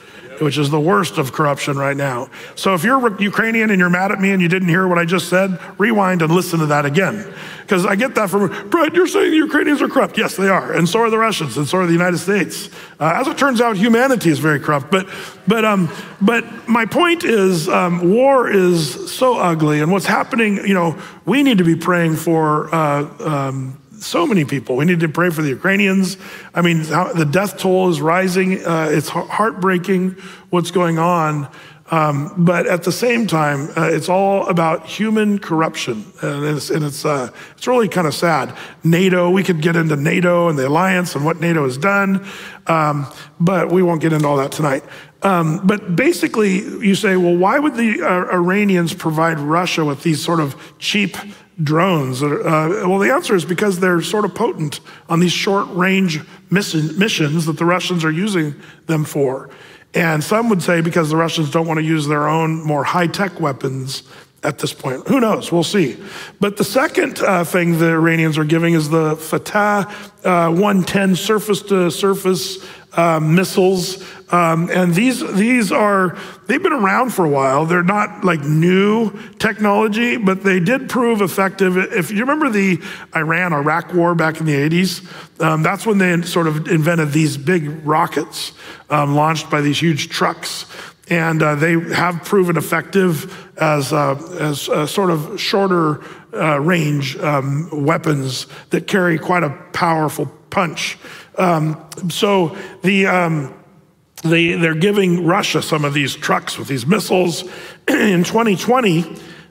which is the worst of corruption right now. So if you're Ukrainian and you're mad at me and you didn't hear what I just said, rewind and listen to that again. Because I get that from, Brett, you're saying the Ukrainians are corrupt. Yes, they are. And so are the Russians, and so are the United States. Uh, as it turns out, humanity is very corrupt. But, but, um, but my point is, um, war is so ugly. And what's happening, you know, we need to be praying for. Uh, um, so many people. We need to pray for the Ukrainians. I mean, the death toll is rising. Uh, it's heartbreaking what's going on. Um, but at the same time, uh, it's all about human corruption, and it's and it's uh, it's really kind of sad. NATO, we could get into NATO and the alliance and what NATO has done, um, but we won't get into all that tonight. Um, but basically, you say, well, why would the uh, Iranians provide Russia with these sort of cheap drones? Uh, well, the answer is because they're sort of potent on these short range missions that the Russians are using them for. And some would say because the Russians don't want to use their own more high tech weapons at this point. Who knows? We'll see. But the second uh, thing the Iranians are giving is the Fateh uh, 110 surface to surface uh, missiles. Um, and these, these are, they've been around for a while. They're not like new technology, but they did prove effective. If you remember the Iran Iraq war back in the 80s, um, that's when they sort of invented these big rockets um, launched by these huge trucks. And uh, they have proven effective as, uh, as sort of shorter uh, range um, weapons that carry quite a powerful punch. Um, so the, um, they, they're giving Russia some of these trucks with these missiles. In 2020,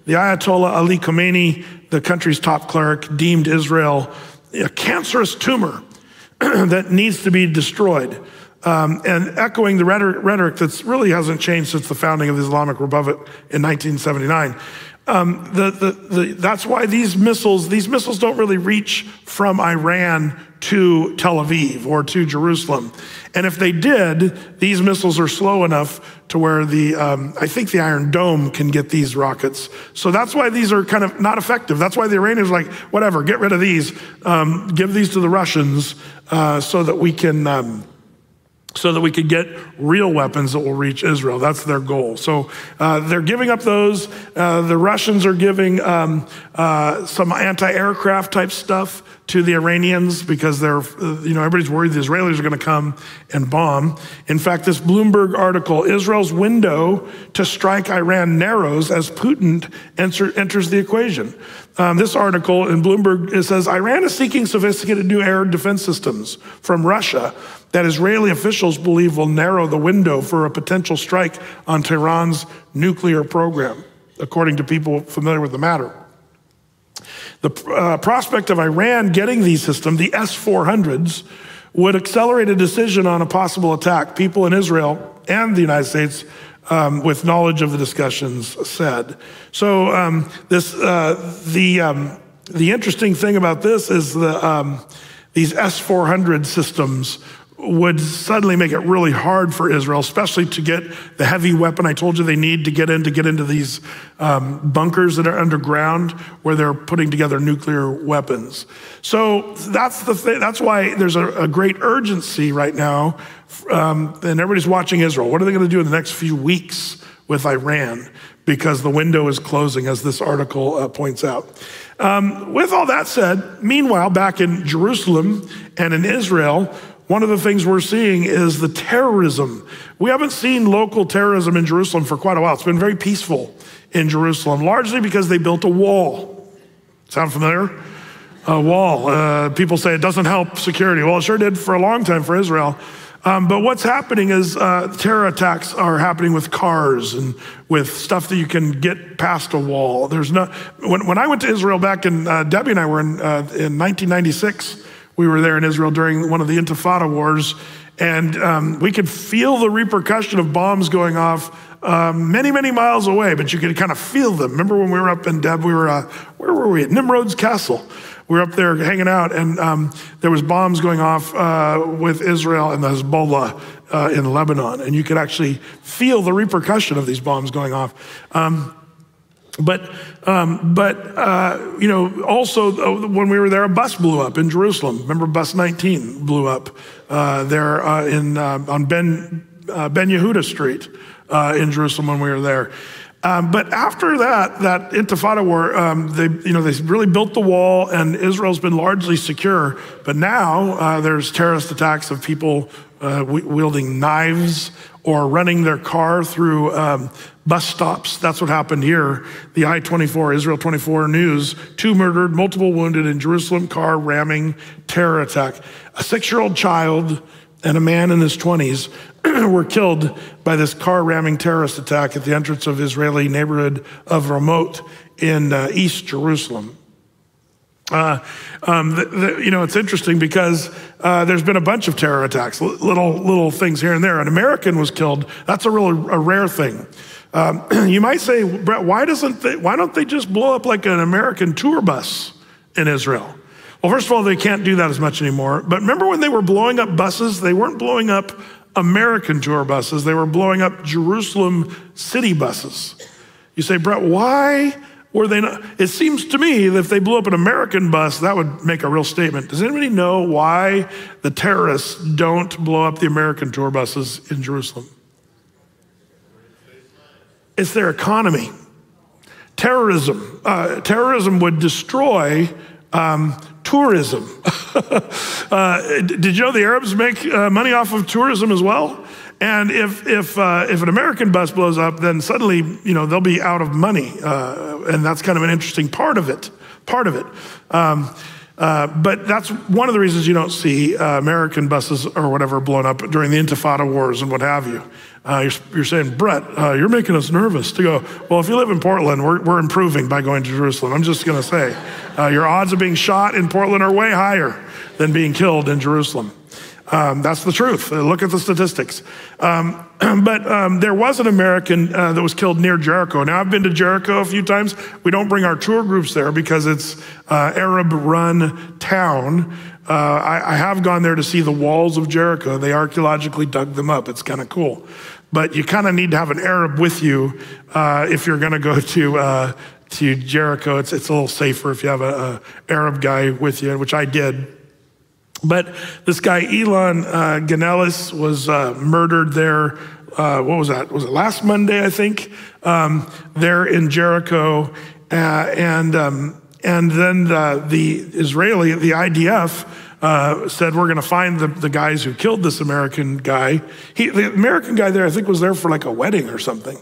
the Ayatollah Ali Khamenei, the country's top cleric, deemed Israel a cancerous tumor that needs to be destroyed. Um, and echoing the rhetoric, rhetoric that really hasn't changed since the founding of the Islamic Republic in 1979. Um, the, the, the, that's why these missiles, these missiles don't really reach from Iran to Tel Aviv or to Jerusalem. And if they did, these missiles are slow enough to where the, um, I think the Iron Dome can get these rockets. So that's why these are kind of not effective. That's why the Iranians are like, whatever, get rid of these, um, give these to the Russians uh, so that we can. So that we could get real weapons that will reach Israel. That's their goal. So uh, they're giving up those. Uh, the Russians are giving um, uh, some anti aircraft type stuff to the Iranians because they're, you know, everybody's worried the Israelis are going to come and bomb. In fact, this Bloomberg article Israel's window to strike Iran narrows as Putin enter, enters the equation. Um, this article in Bloomberg it says Iran is seeking sophisticated new air defense systems from Russia that Israeli officials believe will narrow the window for a potential strike on Tehran's nuclear program, according to people familiar with the matter. The uh, prospect of Iran getting these systems, the S 400s, would accelerate a decision on a possible attack. People in Israel and the United States, um, with knowledge of the discussions, said. So, um, this, uh, the, um, the interesting thing about this is the, um, these S 400 systems would suddenly make it really hard for Israel, especially to get the heavy weapon I told you they need to get in to get into these um, bunkers that are underground where they're putting together nuclear weapons. So that's the. That's why there's a, a great urgency right now, um, and everybody's watching Israel. What are they going to do in the next few weeks with Iran? Because the window is closing, as this article uh, points out. Um, with all that said, meanwhile, back in Jerusalem and in Israel, one of the things we're seeing is the terrorism. We haven't seen local terrorism in Jerusalem for quite a while. It's been very peaceful in Jerusalem, largely because they built a wall. Sound familiar? A wall. Uh, people say it doesn't help security. Well, it sure did for a long time for Israel. Um, but what's happening is uh, terror attacks are happening with cars and with stuff that you can get past a wall. There's no. When, when I went to Israel back in uh, Debbie and I were in uh, in 1996 we were there in Israel during one of the Intifada wars, and um, we could feel the repercussion of bombs going off um, many, many miles away, but you could kind of feel them. Remember when we were up in Deb? We were, uh, where were we? At Nimrod's Castle. We were up there hanging out, and um, there was bombs going off uh, with Israel and the Hezbollah uh, in Lebanon, and you could actually feel the repercussion of these bombs going off. But, um, but uh, you know, also uh, when we were there, a bus blew up in Jerusalem. Remember, bus 19 blew up uh, there uh, in, uh, on Ben, uh, ben Yehuda Street in Jerusalem when we were there. Um, but after that, that Intifada war, um, they, you know, they really built the wall, and Israel's been largely secure. But now there's terrorist attacks of people wielding knives or running their car through um, bus stops. That's what happened here. The I 24, Israel 24 News two murdered, multiple wounded in Jerusalem car ramming terror attack. A six year old child and a man in his 20s were killed by this car ramming terrorist attack at the entrance of Israeli neighborhood of Ramot in uh, East Jerusalem. Uh, um, the, the, you know, it's interesting because uh, there's been a bunch of terror attacks, little little things here and there. An American was killed. That's a real a rare thing. Um, you might say, Brett, why doesn't they, why don't they just blow up like an American tour bus in Israel? Well, first of all, they can't do that as much anymore. But remember when they were blowing up buses? They weren't blowing up American tour buses. They were blowing up Jerusalem city buses. You say, Brett, why? Were they not? It seems to me that if they blew up an American bus, that would make a real statement. Does anybody know why the terrorists don't blow up the American tour buses in Jerusalem? It's their economy. Terrorism. Uh, terrorism would destroy um, tourism. uh, did you know the Arabs make uh, money off of tourism as well? And if, if, uh, if an American bus blows up, then suddenly, you know, they'll be out of money. Uh, and that's kind of an interesting part of it, part of it. Um, uh, but that's one of the reasons you don't see uh, American buses or whatever blown up during the Intifada wars and what have you. Uh, you're, you're, saying, Brett, uh, you're making us nervous to go. Well, if you live in Portland, we're, we're improving by going to Jerusalem. I'm just going to say, uh, your odds of being shot in Portland are way higher than being killed in Jerusalem. Um, that's the truth. Uh, look at the statistics. Um, but um, there was an American uh, that was killed near Jericho. Now, I've been to Jericho a few times. We don't bring our tour groups there because it's uh, Arab run town. Uh, I, I, have gone there to see the walls of Jericho. They archaeologically dug them up. It's kind of cool. But you kind of need to have an Arab with you uh, if you're going to go to uh, to Jericho. It's, it's a little safer if you have an Arab guy with you, which I did. But this guy, Elan uh, Ganeles, was uh, murdered there. Uh, what was that? Was it last Monday, I think? Um, there in Jericho. Uh, and, um, and then the, the Israeli, the IDF, uh, said, We're going to find the, the guys who killed this American guy. He, the American guy there, I think, was there for like a wedding or something.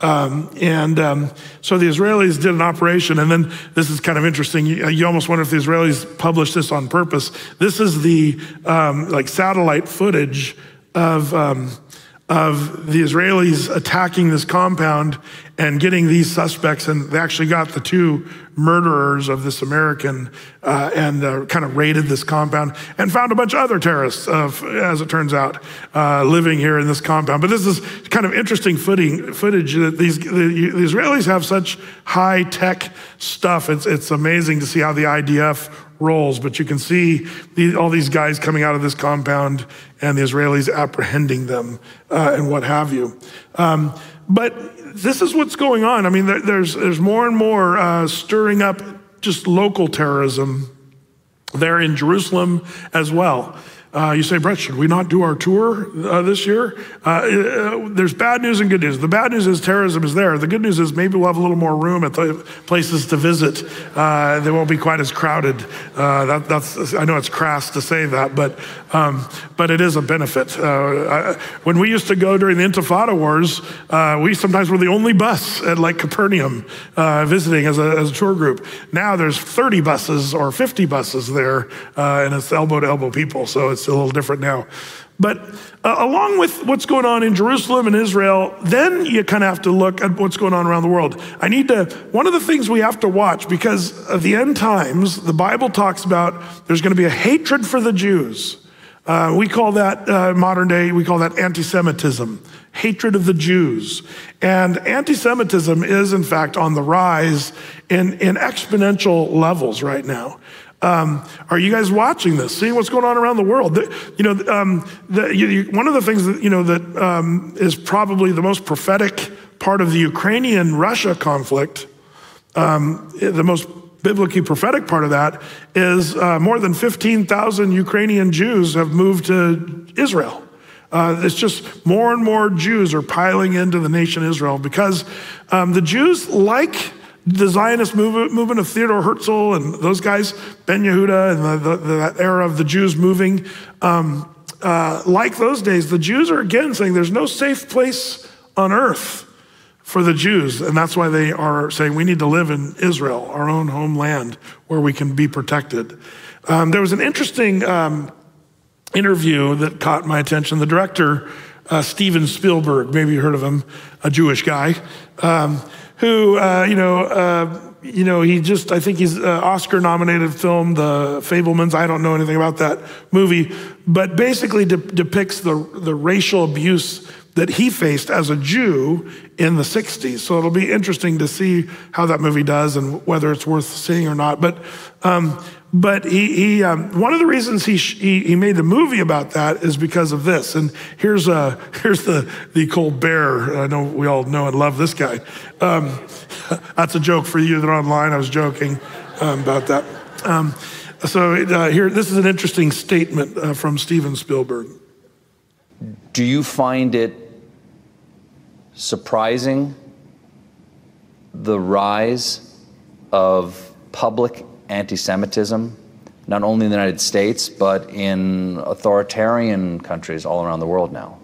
Um, and um, so the Israelis did an operation, and then this is kind of interesting. You, you almost wonder if the Israelis published this on purpose. This is the um, like satellite footage of um, of the Israelis attacking this compound and getting these suspects, and they actually got the two murderers of this American uh, and uh, kind of raided this compound and found a bunch of other terrorists, uh, as it turns out, uh, living here in this compound. But this is kind of interesting footing, footage that these the, the Israelis have such high tech stuff. It's, it's amazing to see how the IDF rolls, but you can see the, all these guys coming out of this compound and the Israelis apprehending them uh, and what have you. Um, but this is what's going on. I mean, there, there's, there's more and more uh, stirring up just local terrorism there in Jerusalem as well. Uh, you say, Brett, should we not do our tour uh, this year? Uh, uh, there's bad news and good news. The bad news is terrorism is there. The good news is maybe we'll have a little more room at the places to visit. Uh, they won't be quite as crowded. Uh, that, that's I know it's crass to say that, but um, but it is a benefit. I, when we used to go during the Intifada wars, we sometimes were the only bus at like Capernaum visiting as a, as a tour group. Now there's 30 buses or 50 buses there, and it's elbow to elbow people. So it's a little different now. But uh, along with what's going on in Jerusalem and Israel, then you kind of have to look at what's going on around the world. I need to, one of the things we have to watch because of the end times, the Bible talks about there's going to be a hatred for the Jews. Uh, we call that uh, modern day, we call that anti Semitism, hatred of the Jews. And anti Semitism is, in fact, on the rise in, in exponential levels right now. Um, are you guys watching this, seeing what's going on around the world? The, you know, um, the, you, one of the things that you know that um, is probably the most prophetic part of the Ukrainian-Russia conflict, um, the most biblically prophetic part of that is uh, more than 15,000 Ukrainian Jews have moved to Israel. Uh, it's just more and more Jews are piling into the nation Israel because um, the Jews like the Zionist movement, movement of Theodore Herzl and those guys, Ben Yehuda, and the, the, that era of the Jews moving, um, uh, like those days, the Jews are again saying there's no safe place on earth for the Jews. And that's why they are saying we need to live in Israel, our own homeland, where we can be protected. Um, there was an interesting um, interview that caught my attention. The director, uh, Steven Spielberg, maybe you heard of him, a Jewish guy. Um, who, uh, you know, uh, you know, he just, I think he's uh, Oscar nominated film, The Fabelmans. I don't know anything about that movie, but basically de- depicts the, the racial abuse that he faced as a Jew in the 60s. So it'll be interesting to see how that movie does and whether it's worth seeing or not. But um, but he, he um, one of the reasons he, he, he made the movie about that is because of this. And here's uh, here's the the Colbert. I know we all know and love this guy. Um, that's a joke for you that are online. I was joking um, about that. Um, so uh, here, this is an interesting statement uh, from Steven Spielberg. Do you find it surprising the rise of public anti Semitism, not only in the United States, but in authoritarian countries all around the world now?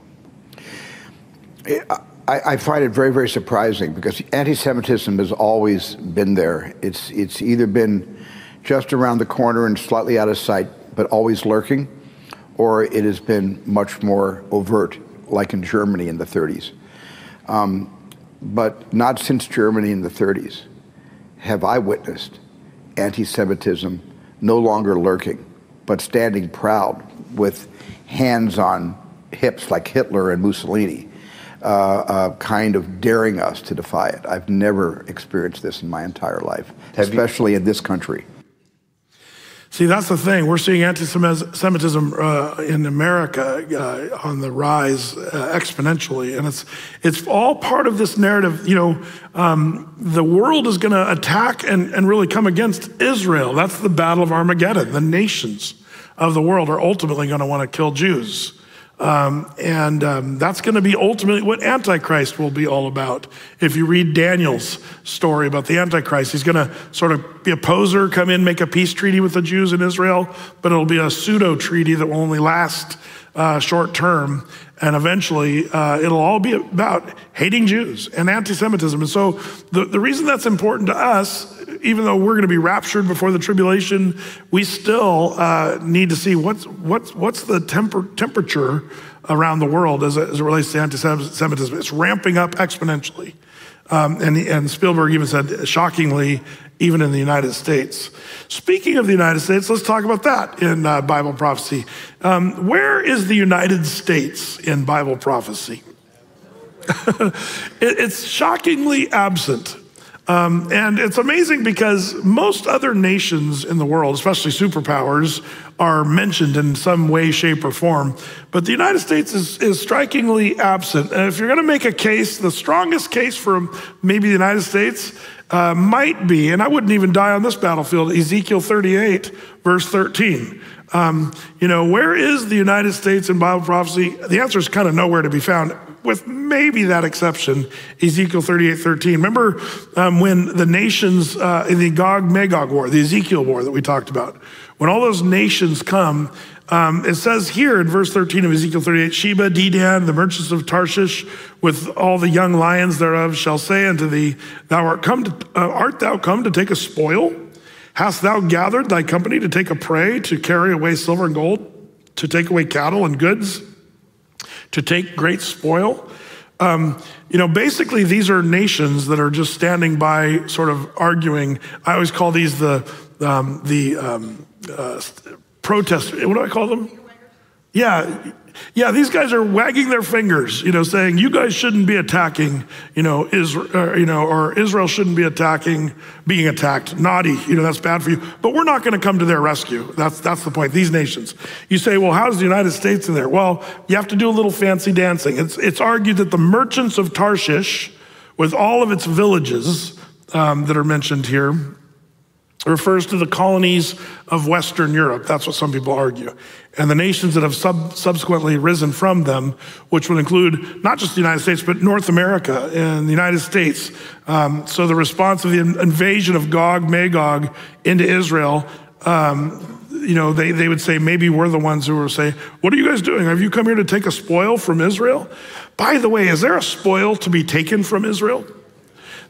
I, I find it very, very surprising because anti Semitism has always been there. It's, it's either been just around the corner and slightly out of sight, but always lurking, or it has been much more overt, like in Germany in the 30s. Um, but not since Germany in the 30s have I witnessed anti Semitism no longer lurking, but standing proud with hands on hips like Hitler and Mussolini, uh, uh, kind of daring us to defy it. I've never experienced this in my entire life, Have especially you? in this country. See, that's the thing. We're seeing anti Semitism uh, in America uh, on the rise uh, exponentially. And it's, it's all part of this narrative. You know, um, the world is going to attack and, and really come against Israel. That's the battle of Armageddon, the nations. of the world are ultimately going to want to kill Jews. Um, and um, that's going to be ultimately what Antichrist will be all about. If you read Daniel's story about the Antichrist, he's going to sort of be a poser, come in, make a peace treaty with the Jews in Israel, but it'll be a pseudo treaty that will only last uh, short term. And eventually, uh, it'll all be about hating Jews and anti Semitism. And so, the, the reason that's important to us, even though we're going to be raptured before the tribulation, we still uh, need to see what's, what's, what's the temper, temperature around the world as it, as it relates to anti Semitism. It's ramping up exponentially. Um, and, and Spielberg even said, shockingly, even in the United States. Speaking of the United States, let's talk about that in uh, Bible prophecy. Um, where is the United States in Bible prophecy? it, it's shockingly absent. Um, and it's amazing because most other nations in the world, especially superpowers, are mentioned in some way, shape, or form. But the United States is, is strikingly absent. And if you're going to make a case, the strongest case for maybe the United States uh, might be, and I wouldn't even die on this battlefield, Ezekiel 38, verse 13. Um, you know, where is the United States in Bible prophecy? The answer is kind of nowhere to be found, with maybe that exception, Ezekiel 38, 13. Remember um, when the nations uh, in the Gog Magog war, the Ezekiel war that we talked about, when all those nations come, um, it says here in verse 13 of Ezekiel 38 Sheba, Dedan, the merchants of Tarshish, with all the young lions thereof, shall say unto thee, Thou art come to, uh, art thou come to take a spoil? Hast thou gathered thy company to take a prey, to carry away silver and gold, to take away cattle and goods, to take great spoil? Um, you know, basically, these are nations that are just standing by, sort of arguing. I always call these the um, the um, uh, protest. What do I call them? Yeah, yeah. These guys are wagging their fingers, you know, saying you guys shouldn't be attacking, you know, Israel, you know, or Israel shouldn't be attacking, being attacked. Naughty, you know, that's bad for you. But we're not going to come to their rescue. That's that's the point. These nations. You say, well, how's the United States in there? Well, you have to do a little fancy dancing. It's it's argued that the merchants of Tarshish, with all of its villages um, that are mentioned here, refers to the colonies of Western Europe. That's what some people argue. And the nations that have sub- subsequently risen from them, which would include not just the United States, but North America and the United States. Um, so the response of the invasion of Gog, Magog into Israel, um, you know, they, they would say, maybe we're the ones who will say, What are you guys doing? Have you come here to take a spoil from Israel? By the way, is there a spoil to be taken from Israel?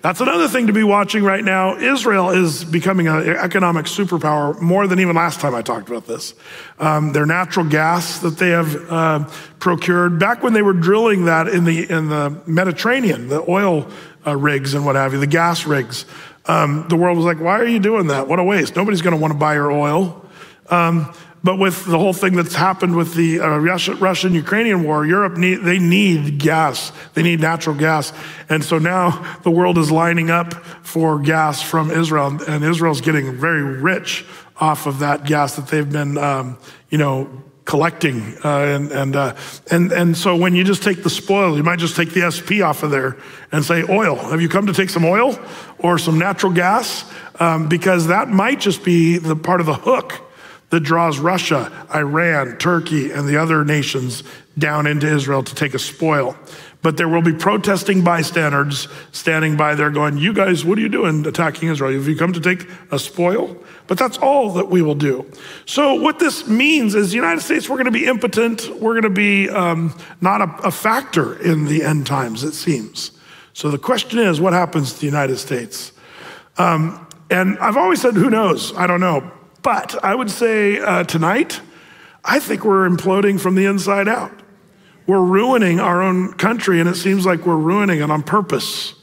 That's another thing to be watching right now. Israel is becoming an economic superpower more than even last time I talked about this. Um, their natural gas that they have uh, procured back when they were drilling that in the in the Mediterranean, the oil uh, rigs and what have you, the gas rigs. Um, the world was like, "Why are you doing that? What a waste! Nobody's going to want to buy your oil." Um, but with the whole thing that's happened with the uh, Russian Ukrainian war, Europe need, they need gas. They need natural gas. And so now the world is lining up for gas from Israel, and Israel's getting very rich off of that gas that they've been, um, you know, collecting. Uh, and, and, uh, and, and so when you just take the spoil, you might just take the SP off of there and say, oil. Have you come to take some oil or some natural gas? Um, because that might just be the part of the hook that draws Russia, Iran, Turkey, and the other nations down into Israel to take a spoil. But there will be protesting bystanders standing by there going, You guys, what are you doing attacking Israel? Have you come to take a spoil? But that's all that we will do. So, what this means is the United States, we're going to be impotent. We're going to be um, not a, a factor in the end times, it seems. So, the question is, what happens to the United States? Um, and I've always said, Who knows? I don't know. But I would say uh, tonight, I think we're imploding from the inside out. We're ruining our own country, and it seems like we're ruining it on purpose.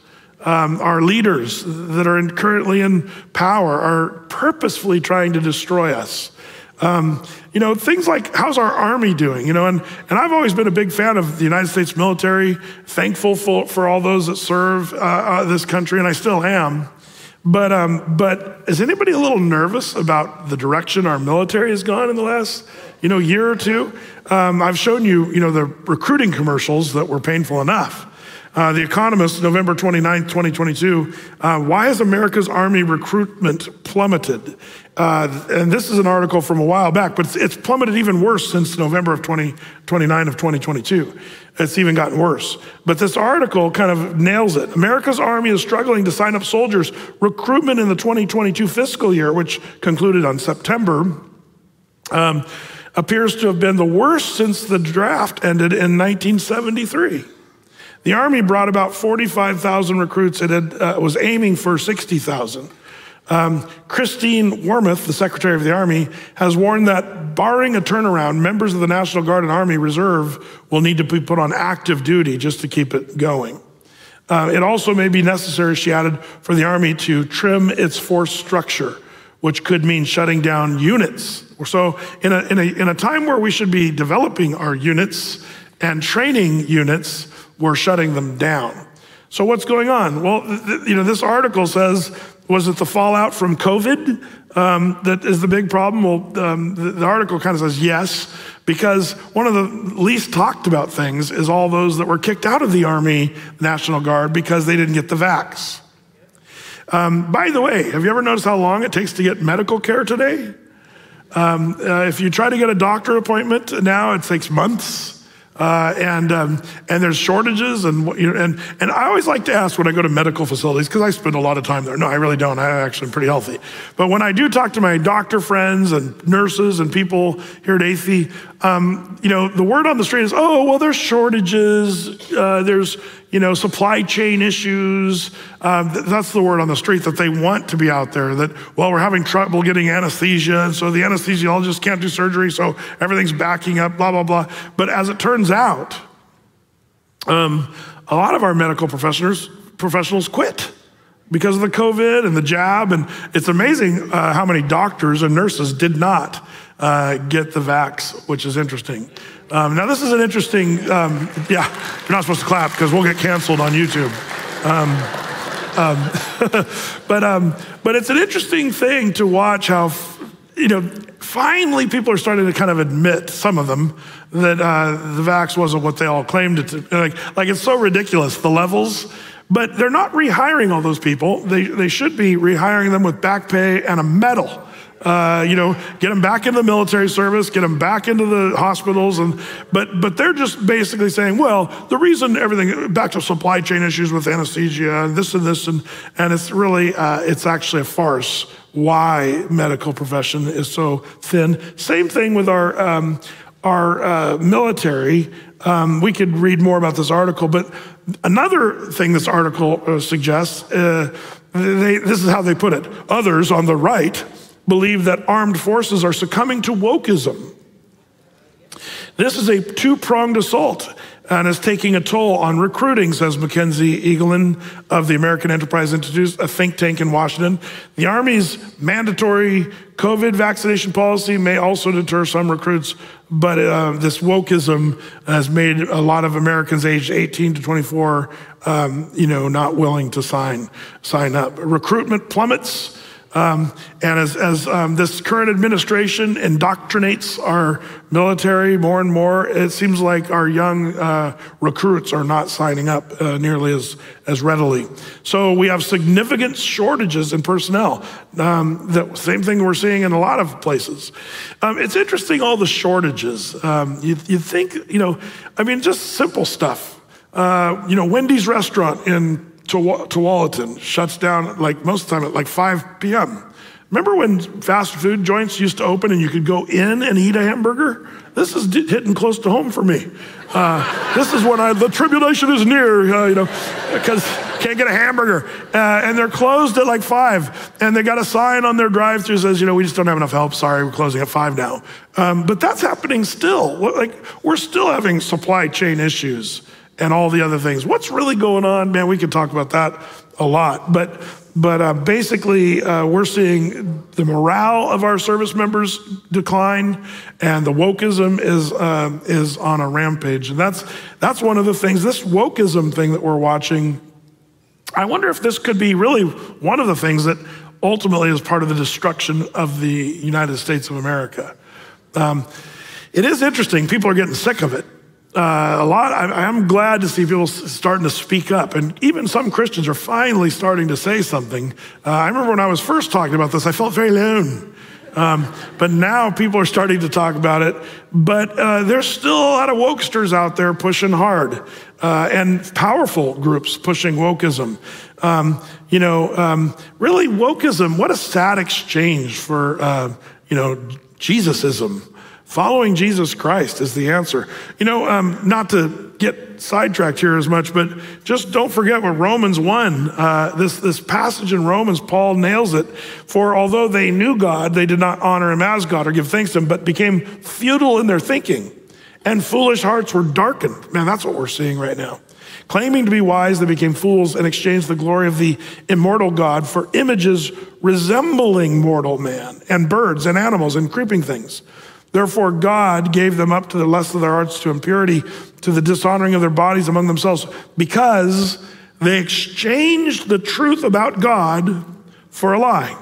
Um, our leaders that are in, currently in power are purposefully trying to destroy us. Um, you know, things like how's our army doing? You know, and, and I've always been a big fan of the United States military, thankful for, for all those that serve uh, uh, this country, and I still am. But, um, but is anybody a little nervous about the direction our military has gone in the last, you know, year or two? Um, I've shown you, you know, the recruiting commercials that were painful enough. Uh, the Economist, November 29, 2022, uh, why has America's Army recruitment plummeted? Uh, and this is an article from a while back, but it's, it's plummeted even worse since November of 2029 of 2022. It's even gotten worse. But this article kind of nails it. America's Army is struggling to sign up soldiers. Recruitment in the 2022 fiscal year, which concluded on September, um, appears to have been the worst since the draft ended in 1973. The Army brought about 45,000 recruits. It had, uh, was aiming for 60,000. Um, Christine Wormuth, the Secretary of the Army, has warned that barring a turnaround, members of the National Guard and Army Reserve will need to be put on active duty just to keep it going. Uh, it also may be necessary, she added, for the Army to trim its force structure, which could mean shutting down units. So, in a, in a, in a time where we should be developing our units and training units, we're shutting them down. So what's going on? Well, th- you know, this article says, was it the fallout from COVID um, that is the big problem? Well, um, the, the article kind of says yes, because one of the least talked about things is all those that were kicked out of the Army National Guard because they didn't get the vax. Um, by the way, have you ever noticed how long it takes to get medical care today? Um, uh, if you try to get a doctor appointment now, it takes months. Uh, and um, and there's shortages and you know, and and I always like to ask when I go to medical facilities because I spend a lot of time there. No, I really don't. I actually am pretty healthy. But when I do talk to my doctor friends and nurses and people here at AAFE, um, you know, the word on the street is, oh, well, there's shortages. Uh, there's you know, supply chain issues. Um, that's the word on the street that they want to be out there. That, well, we're having trouble getting anesthesia, and so the anesthesiologist can't do surgery, so everything's backing up, blah, blah, blah. But as it turns out, um, a lot of our medical professionals, professionals quit because of the COVID and the jab. And it's amazing uh, how many doctors and nurses did not uh, get the vax, which is interesting. Um, now, this is an interesting, um, yeah, you're not supposed to clap because we'll get canceled on YouTube. Um, um but, um, but it's an interesting thing to watch how, you know, finally people are starting to kind of admit, some of them, that uh, the vax wasn't what they all claimed it to. Like, like it's so ridiculous, the levels. But they're not rehiring all those people. They, they should be rehiring them with back pay and a medal uh, you know, get them back into the military service, get them back into the hospitals, and but but they're just basically saying, well, the reason everything back to supply chain issues with anesthesia and this and this and and it's really uh, it's actually a farce. Why medical profession is so thin? Same thing with our um, our uh, military. Um, we could read more about this article, but another thing this article uh, suggests. Uh, they, this is how they put it. Others on the right believe that armed forces are succumbing to wokeism. This is a two pronged assault and is taking a toll on recruiting, says Mackenzie Eaglen of the American Enterprise Institute, a think tank in Washington. The Army's mandatory COVID vaccination policy may also deter some recruits, but uh, this wokeism has made a lot of Americans aged 18 to 24, um, you know, not willing to sign sign up. Recruitment plummets. Um, and as, as um, this current administration indoctrinates our military more and more, it seems like our young uh, recruits are not signing up uh, nearly as, as readily. So we have significant shortages in personnel. Um, the same thing we're seeing in a lot of places. Um, it's interesting, all the shortages. Um, you, you think, you know, I mean, just simple stuff. Uh, you know, Wendy's restaurant in Tualatin shuts down like most of the time at like 5 p.m. Remember when fast food joints used to open and you could go in and eat a hamburger? This is hitting close to home for me. Uh, this is when I, the tribulation is near, uh, you know, because can't get a hamburger. Uh, and they're closed at like five. And they got a sign on their drive through says, you know, we just don't have enough help. Sorry, we're closing at five now. Um, but that's happening still. Like, we're still having supply chain issues and all the other things. What's really going on, man? We could talk about that a lot. But but uh, basically, uh, we're seeing the morale of our service members decline, and the wokeism is uh, is on a rampage. And that's that's one of the things. This wokeism thing that we're watching. I wonder if this could be really one of the things that ultimately is part of the destruction of the United States of America. Um, it is interesting. People are getting sick of it uh, a lot. I, I'm glad to see people starting to speak up, and even some Christians are finally starting to say something. Uh, I remember when I was first talking about this, I felt very alone. Um, but now people are starting to talk about it. But uh, there's still a lot of wokesters out there pushing hard, uh, and powerful groups pushing wokeism. Um, you know, um, really, wokeism. What a sad exchange for uh, you know Jesusism. Following Jesus Christ is the answer. You know, um, not to get sidetracked here as much, but just don't forget what Romans 1, uh, this, this passage in Romans, Paul nails it. For although they knew God, they did not honor him as God or give thanks to him, but became futile in their thinking, and foolish hearts were darkened. Man, that's what we're seeing right now. Claiming to be wise, they became fools and exchanged the glory of the immortal God for images resembling mortal man and birds and animals and creeping things. Therefore, God gave them up to the lust of their hearts to impurity, to the dishonoring of their bodies among themselves, because they exchanged the truth about God for a lie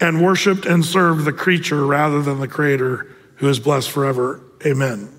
and worshiped and served the creature rather than the creator who is blessed forever. Amen.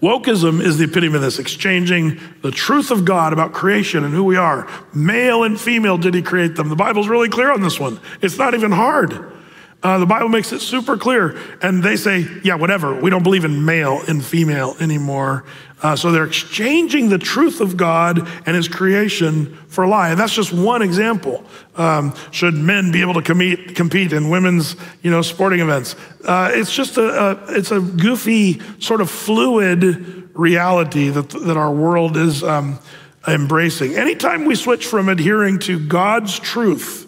Wokeism is the epitome of this, exchanging the truth of God about creation and who we are. Male and female did he create them. The Bible's really clear on this one. It's not even hard. Uh, the Bible makes it super clear. And they say, yeah, whatever. We don't believe in male and female anymore. Uh, so they're exchanging the truth of God and his creation for a lie. And that's just one example. Um, should men be able to compete, compete in women's, you know, sporting events? Uh, it's just a, a, it's a goofy, sort of fluid reality that, that our world is um, embracing. Anytime we switch from adhering to God's truth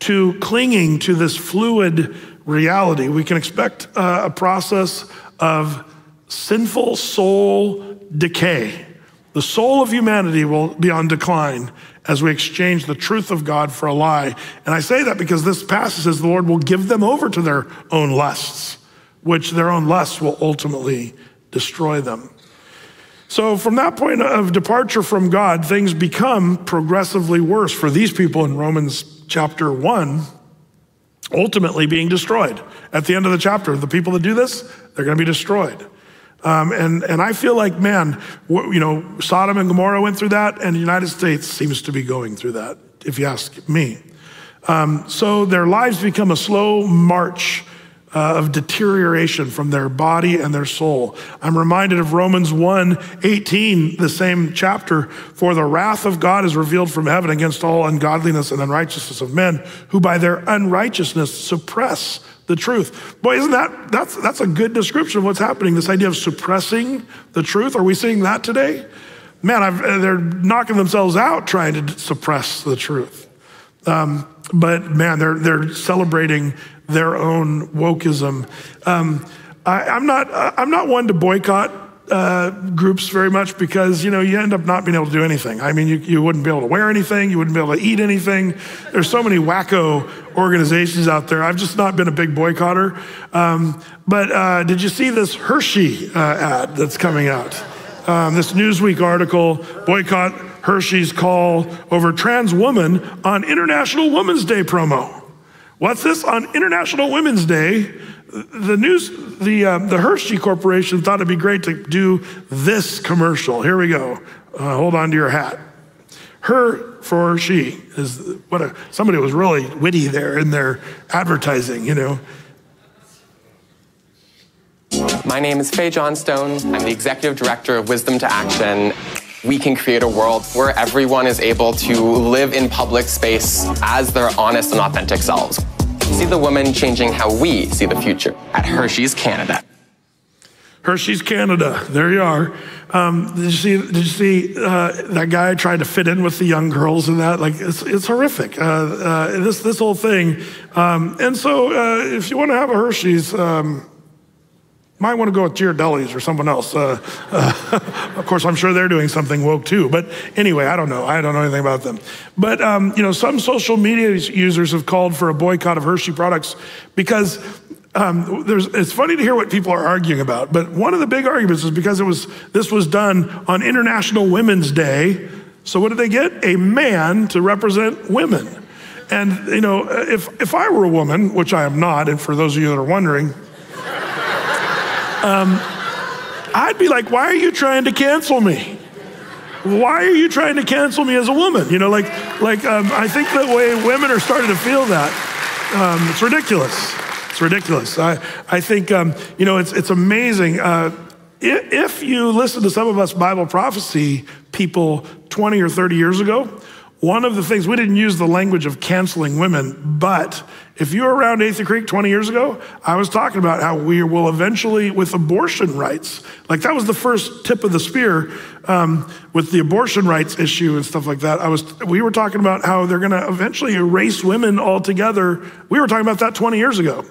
to clinging to this fluid reality, we can expect uh, a process of sinful soul decay. The soul of humanity will be on decline as we exchange the truth of God for a lie. And I say that because this passage says the Lord will give them over to their own lusts, which their own lusts will ultimately destroy them. So, from that point of departure from God, things become progressively worse for these people in Romans chapter 1, ultimately being destroyed. At the end of the chapter, the people that do this, they're going to be destroyed. Um, and, and I feel like, man, you know, Sodom and Gomorrah went through that, and the United States seems to be going through that, if you ask me. Um, so their lives become a slow march uh, of deterioration from their body and their soul. I'm reminded of Romans 1 18, the same chapter. For the wrath of God is revealed from heaven against all ungodliness and unrighteousness of men who by their unrighteousness suppress the truth. Boy, isn't that that's that's a good description of what's happening? This idea of suppressing the truth. Are we seeing that today? Man, I've, they're knocking themselves out trying to suppress the truth. Um, but man, they're they're celebrating their own wokeism. Um, I, am not I'm not one to boycott uh, groups very much because you know you end up not being able to do anything. I mean, you, you wouldn't be able to wear anything, you wouldn't be able to eat anything. There's so many wacko organizations out there. I've just not been a big boycotter. Um, but uh, did you see this Hershey uh, ad that's coming out? Um, this Newsweek article boycott Hershey's call over trans woman on International Women's Day promo. What's this? On International Women's Day, the news, the, uh, the Hershey Corporation thought it'd be great to do this commercial. Here we go. Uh, hold on to your hat. Her for she is what a, somebody was really witty there in their advertising, you know. My name is Fae Johnstone. I'm the executive director of Wisdom to Action. We can create a world where everyone is able to live in public space as their honest and authentic selves. See the woman changing how we see the future at Hershey's Canada. Hershey's Canada. There you are. Um, did you see? Did you see uh, that guy tried to fit in with the young girls and that? Like it's, it's horrific. Uh, uh, this this whole thing. Um, and so, uh, if you want to have a Hershey's. Um, might want to go with Ghirardelli's or someone else. Uh, uh, of course, I'm sure they're doing something woke too. But anyway, I don't know. I don't know anything about them. But um, you know, some social media users have called for a boycott of Hershey products because um, it's funny to hear what people are arguing about. But one of the big arguments is because it was this was done on International Women's Day. So what did they get? A man to represent women. And you know, if if I were a woman, which I am not, and for those of you that are wondering. Um, I'd be like, why are you trying to cancel me? Why are you trying to cancel me as a woman? You know, like, like um, I think the way women are starting to feel that, um, it's ridiculous. It's ridiculous. I, I think, um, you know, it's, it's amazing. Uh, if you listen to some of us Bible prophecy people 20 or 30 years ago, one of the things, we didn't use the language of canceling women, but if you were around Athey Creek 20 years ago, I was talking about how we will eventually, with abortion rights, like that was the first tip of the spear um, with the abortion rights issue and stuff like that. I was, we were talking about how they're going to eventually erase women altogether. We were talking about that 20 years ago.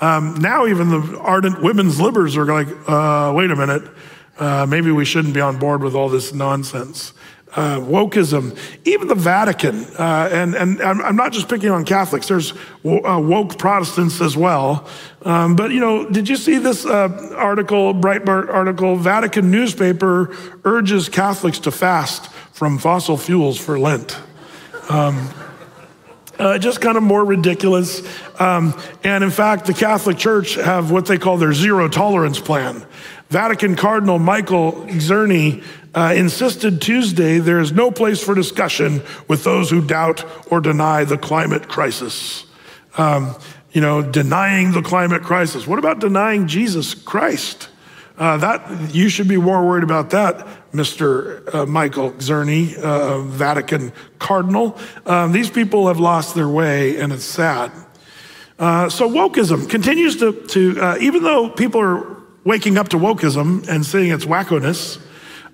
Um, now, even the ardent women's libbers are like, uh, wait a minute, uh, maybe we shouldn't be on board with all this nonsense. Uh, wokeism, even the Vatican, uh, and, and I'm not just picking on Catholics, there's uh, woke Protestants as well. Um, but, you know, did you see this uh, article, Breitbart article? Vatican newspaper urges Catholics to fast from fossil fuels for Lent. Um, uh, just kind of more ridiculous. Um, and in fact, the Catholic Church have what they call their zero tolerance plan. Vatican Cardinal Michael Czerny uh, insisted Tuesday there is no place for discussion with those who doubt or deny the climate crisis. Um, you know, denying the climate crisis. What about denying Jesus Christ? Uh, that you should be more worried about that, Mr. Uh, Michael Czerny, uh, Vatican Cardinal. Um, these people have lost their way, and it's sad. Uh, so wokeism continues to, to uh, even though people are waking up to wokeism and seeing its wackoness,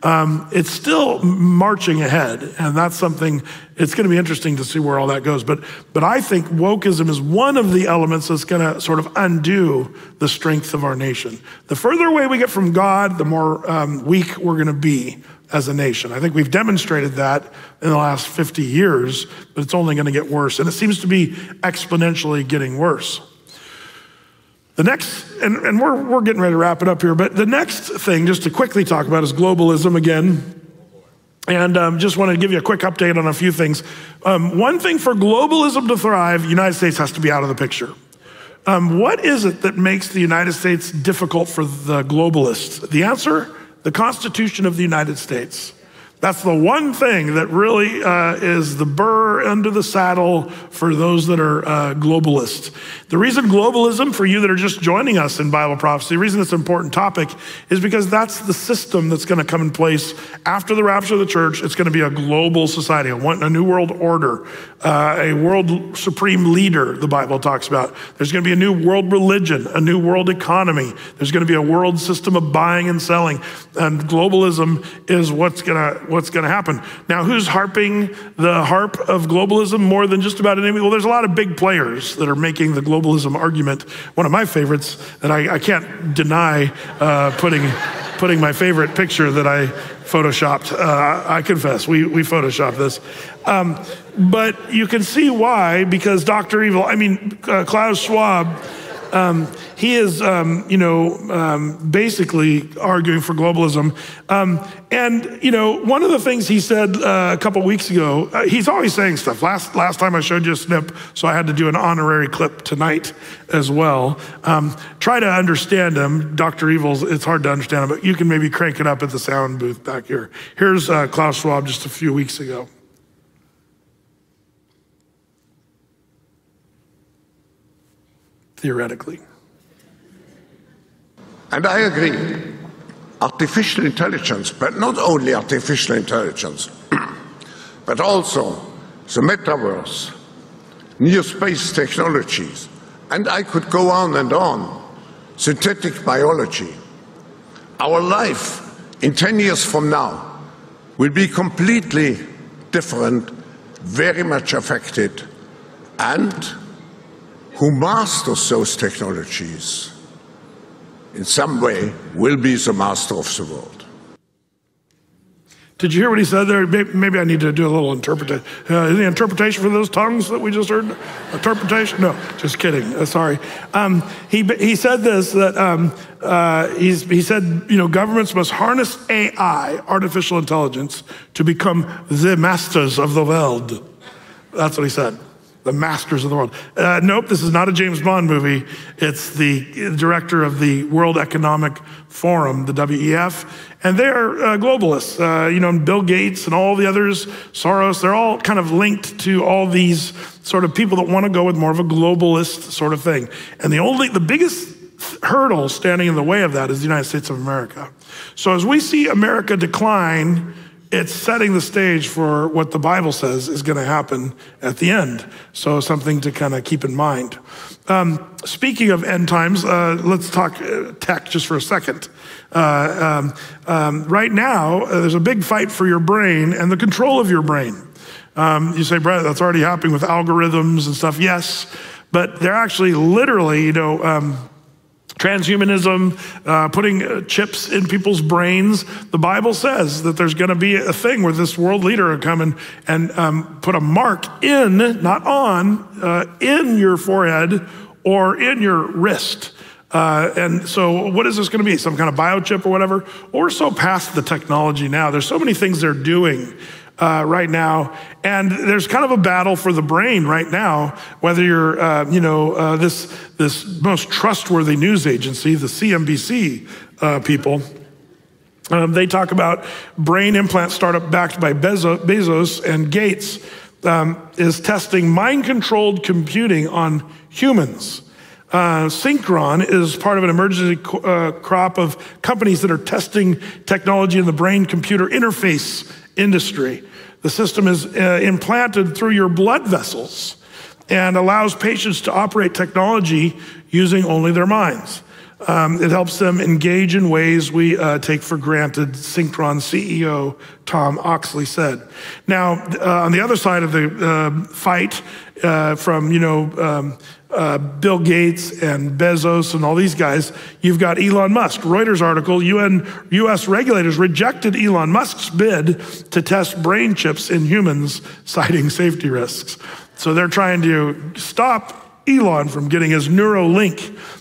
um, it's still marching ahead, and that's something. It's going to be interesting to see where all that goes. But but I think wokeism is one of the elements that's going to sort of undo the strength of our nation. The further away we get from God, the more um, weak we're going to be as a nation. I think we've demonstrated that in the last 50 years, but it's only going to get worse, and it seems to be exponentially getting worse. The next, and, and we're, we're getting ready to wrap it up here, but the next thing, just to quickly talk about, is globalism again. And um, just want to give you a quick update on a few things. Um, one thing for globalism to thrive, United States has to be out of the picture. Um, what is it that makes the United States difficult for the globalists? The answer the Constitution of the United States. That's the one thing that really uh, is the burr under the saddle for those that are uh, globalists. The reason globalism, for you that are just joining us in Bible prophecy, the reason it's an important topic is because that's the system that's going to come in place after the rapture of the church. It's going to be a global society, a, one, a new world order, uh, a world supreme leader, the Bible talks about. There's going to be a new world religion, a new world economy. There's going to be a world system of buying and selling. And globalism is what's going to what's going to happen. Now, who's harping the harp of globalism more than just about anything? Well, there's a lot of big players that are making the globalism argument. One of my favorites that I, I can't deny uh, putting, putting my favorite picture that I photoshopped. Uh, I confess, we, we photoshopped this. Um, but you can see why, because Dr. Evil, I mean, uh, Klaus Schwab, um, he is, um, you know, um, basically arguing for globalism. Um, and, you know, one of the things he said uh, a couple weeks ago, uh, he's always saying stuff. Last, last time I showed you a snip, so I had to do an honorary clip tonight as well. Um, try to understand him. Dr. Evil's, it's hard to understand him, but you can maybe crank it up at the sound booth back here. Here's uh, Klaus Schwab just a few weeks ago. Theoretically. And I agree. Artificial intelligence, but not only artificial intelligence, but also the metaverse, new space technologies, and I could go on and on. Synthetic biology. Our life in 10 years from now will be completely different, very much affected, and who masters those technologies in some way will be the master of the world. Did you hear what he said there? Maybe I need to do a little interpretation. Uh, any interpretation for those tongues that we just heard? Interpretation? No, just kidding. Uh, sorry. Um, he, he said this that um, uh, he said, you know, governments must harness AI, artificial intelligence, to become the masters of the world. That's what he said. The masters of the world. Uh, nope, this is not a James Bond movie. It's the director of the World Economic Forum, the WEF, and they're uh, globalists. Uh, you know, Bill Gates and all the others, Soros, they're all kind of linked to all these sort of people that want to go with more of a globalist sort of thing. And the only, the biggest hurdle standing in the way of that is the United States of America. So as we see America decline, it's setting the stage for what the Bible says is going to happen at the end. So, something to kind of keep in mind. Um, speaking of end times, uh, let's talk uh, tech just for a second. Uh, um, um, right now, uh, there's a big fight for your brain and the control of your brain. Um, you say, Brett, that's already happening with algorithms and stuff. Yes, but they're actually literally, you know, um, transhumanism, uh, putting uh, chips in people's brains. The Bible says that there's going to be a thing where this world leader will come and, and um, put a mark in, not on, uh, in your forehead or in your wrist. Uh, and so, what is this going to be? Some kind of biochip or whatever? We're so past the technology now. There's so many things they're doing uh, right now. And there's kind of a battle for the brain right now, whether you're, uh, you know, uh, this, this most trustworthy news agency, the CNBC uh, people. Um, they talk about brain implant startup backed by Bezos and Gates um, is testing mind controlled computing on humans. Uh, Synchron is part of an emergency uh, crop of companies that are testing technology in the brain computer interface industry. The system is uh, implanted through your blood vessels and allows patients to operate technology using only their minds. Um, it helps them engage in ways we uh, take for granted, Synchron CEO Tom Oxley said. Now, uh, on the other side of the uh, fight, uh, from you know um, uh, Bill Gates and Bezos and all these guys, you've got Elon Musk. Reuters article UN, US regulators rejected Elon Musk's bid to test brain chips in humans, citing safety risks. So they're trying to stop Elon from getting his Neuralink.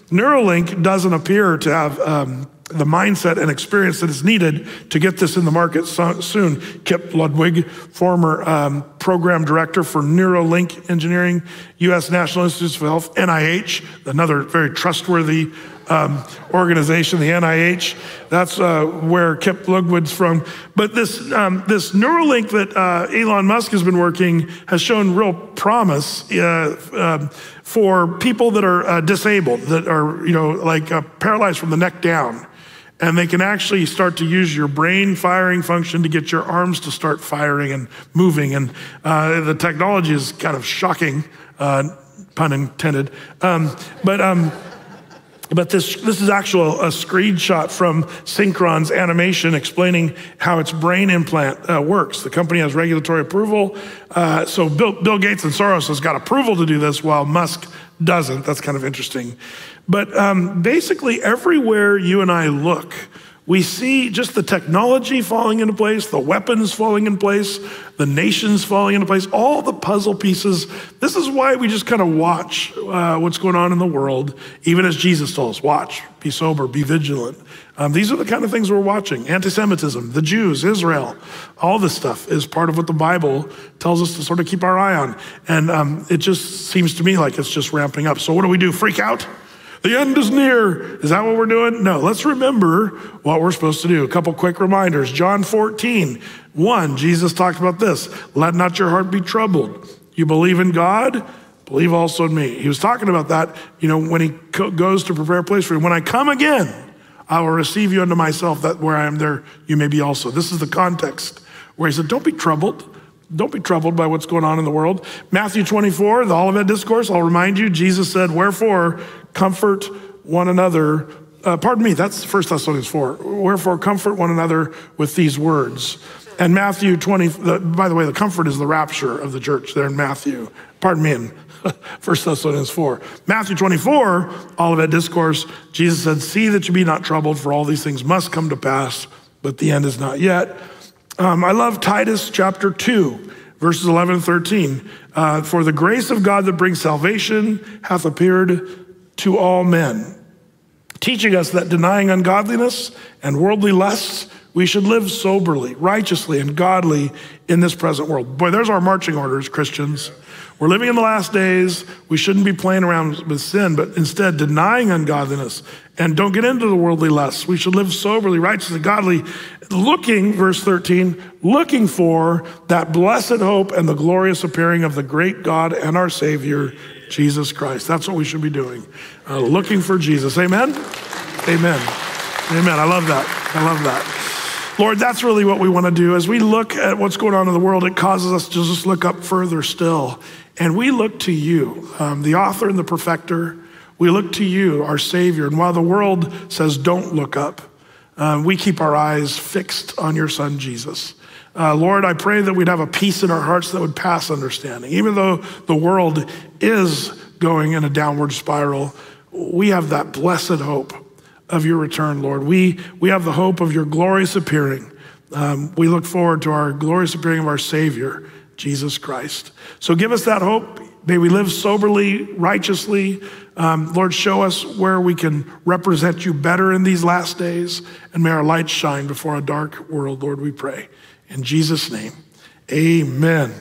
Neuralink doesn't appear to have um, the mindset and experience that is needed to get this in the market so, soon. Kip Ludwig, former um, program director for Neuralink Engineering, U.S. National Institutes of Health, NIH, another very trustworthy um, organization, the NIH. That's uh, where Kip Ludwig's from. But this um, this Neuralink that uh, Elon Musk has been working has shown real promise uh, um, for people that are uh, disabled, that are you know like uh, paralyzed from the neck down and they can actually start to use your brain firing function to get your arms to start firing and moving. And uh, the technology is kind of shocking, uh, pun intended. Um, but um, but this, this is actual a screenshot from Synchron's animation explaining how its brain implant uh, works. The company has regulatory approval. Uh, so Bill, Bill Gates and Soros has got approval to do this while Musk doesn't. That's kind of interesting. But um, basically, everywhere you and I look, we see just the technology falling into place, the weapons falling in place, the nations falling into place, all the puzzle pieces. This is why we just kind of watch uh, what's going on in the world, even as Jesus told us watch, be sober, be vigilant. Um, these are the kind of things we're watching anti Semitism, the Jews, Israel, all this stuff is part of what the Bible tells us to sort of keep our eye on. And um, it just seems to me like it's just ramping up. So, what do we do? Freak out? The end is near. Is that what we're doing? No, let's remember what we're supposed to do. A couple quick reminders. John 14, 1, Jesus talked about this. Let not your heart be troubled. You believe in God, believe also in me. He was talking about that, you know, when he goes to prepare a place for you. When I come again, I will receive you unto myself, that where I am there, you may be also. This is the context where he said, Don't be troubled. Don't be troubled by what's going on in the world. Matthew 24, the Olivet Discourse, I'll remind you, Jesus said, Wherefore, comfort one another. Uh, pardon me, that's 1 Thessalonians 4. Wherefore, comfort one another with these words. And Matthew 20, the, by the way, the comfort is the rapture of the church there in Matthew. Pardon me, in 1 Thessalonians 4. Matthew 24, Olivet Discourse, Jesus said, See that you be not troubled, for all these things must come to pass, but the end is not yet. Um, I love Titus chapter 2, verses 11 and 13. Uh, for the grace of God that brings salvation hath appeared to all men, teaching us that denying ungodliness and worldly lusts, we should live soberly, righteously, and godly in this present world. Boy, there's our marching orders, Christians. We're living in the last days. We shouldn't be playing around with sin, but instead denying ungodliness and don't get into the worldly lusts. We should live soberly, righteously, godly, looking, verse 13, looking for that blessed hope and the glorious appearing of the great God and our Savior, Jesus Christ. That's what we should be doing. Uh, looking for Jesus. Amen? Amen. Amen. I love that. I love that. Lord, that's really what we want to do. As we look at what's going on in the world, it causes us to just look up further still. And we look to you, um, the author and the perfecter. We look to you, our Savior. And while the world says, don't look up, um, we keep our eyes fixed on your Son, Jesus. Uh, Lord, I pray that we'd have a peace in our hearts that would pass understanding. Even though the world is going in a downward spiral, we have that blessed hope of your return, Lord. We, we have the hope of your glorious appearing. Um, we look forward to our glorious appearing of our Savior, Jesus Christ. So give us that hope. May we live soberly, righteously. Um, Lord, show us where we can represent you better in these last days. And may our light shine before a dark world, Lord, we pray. In Jesus' name, amen.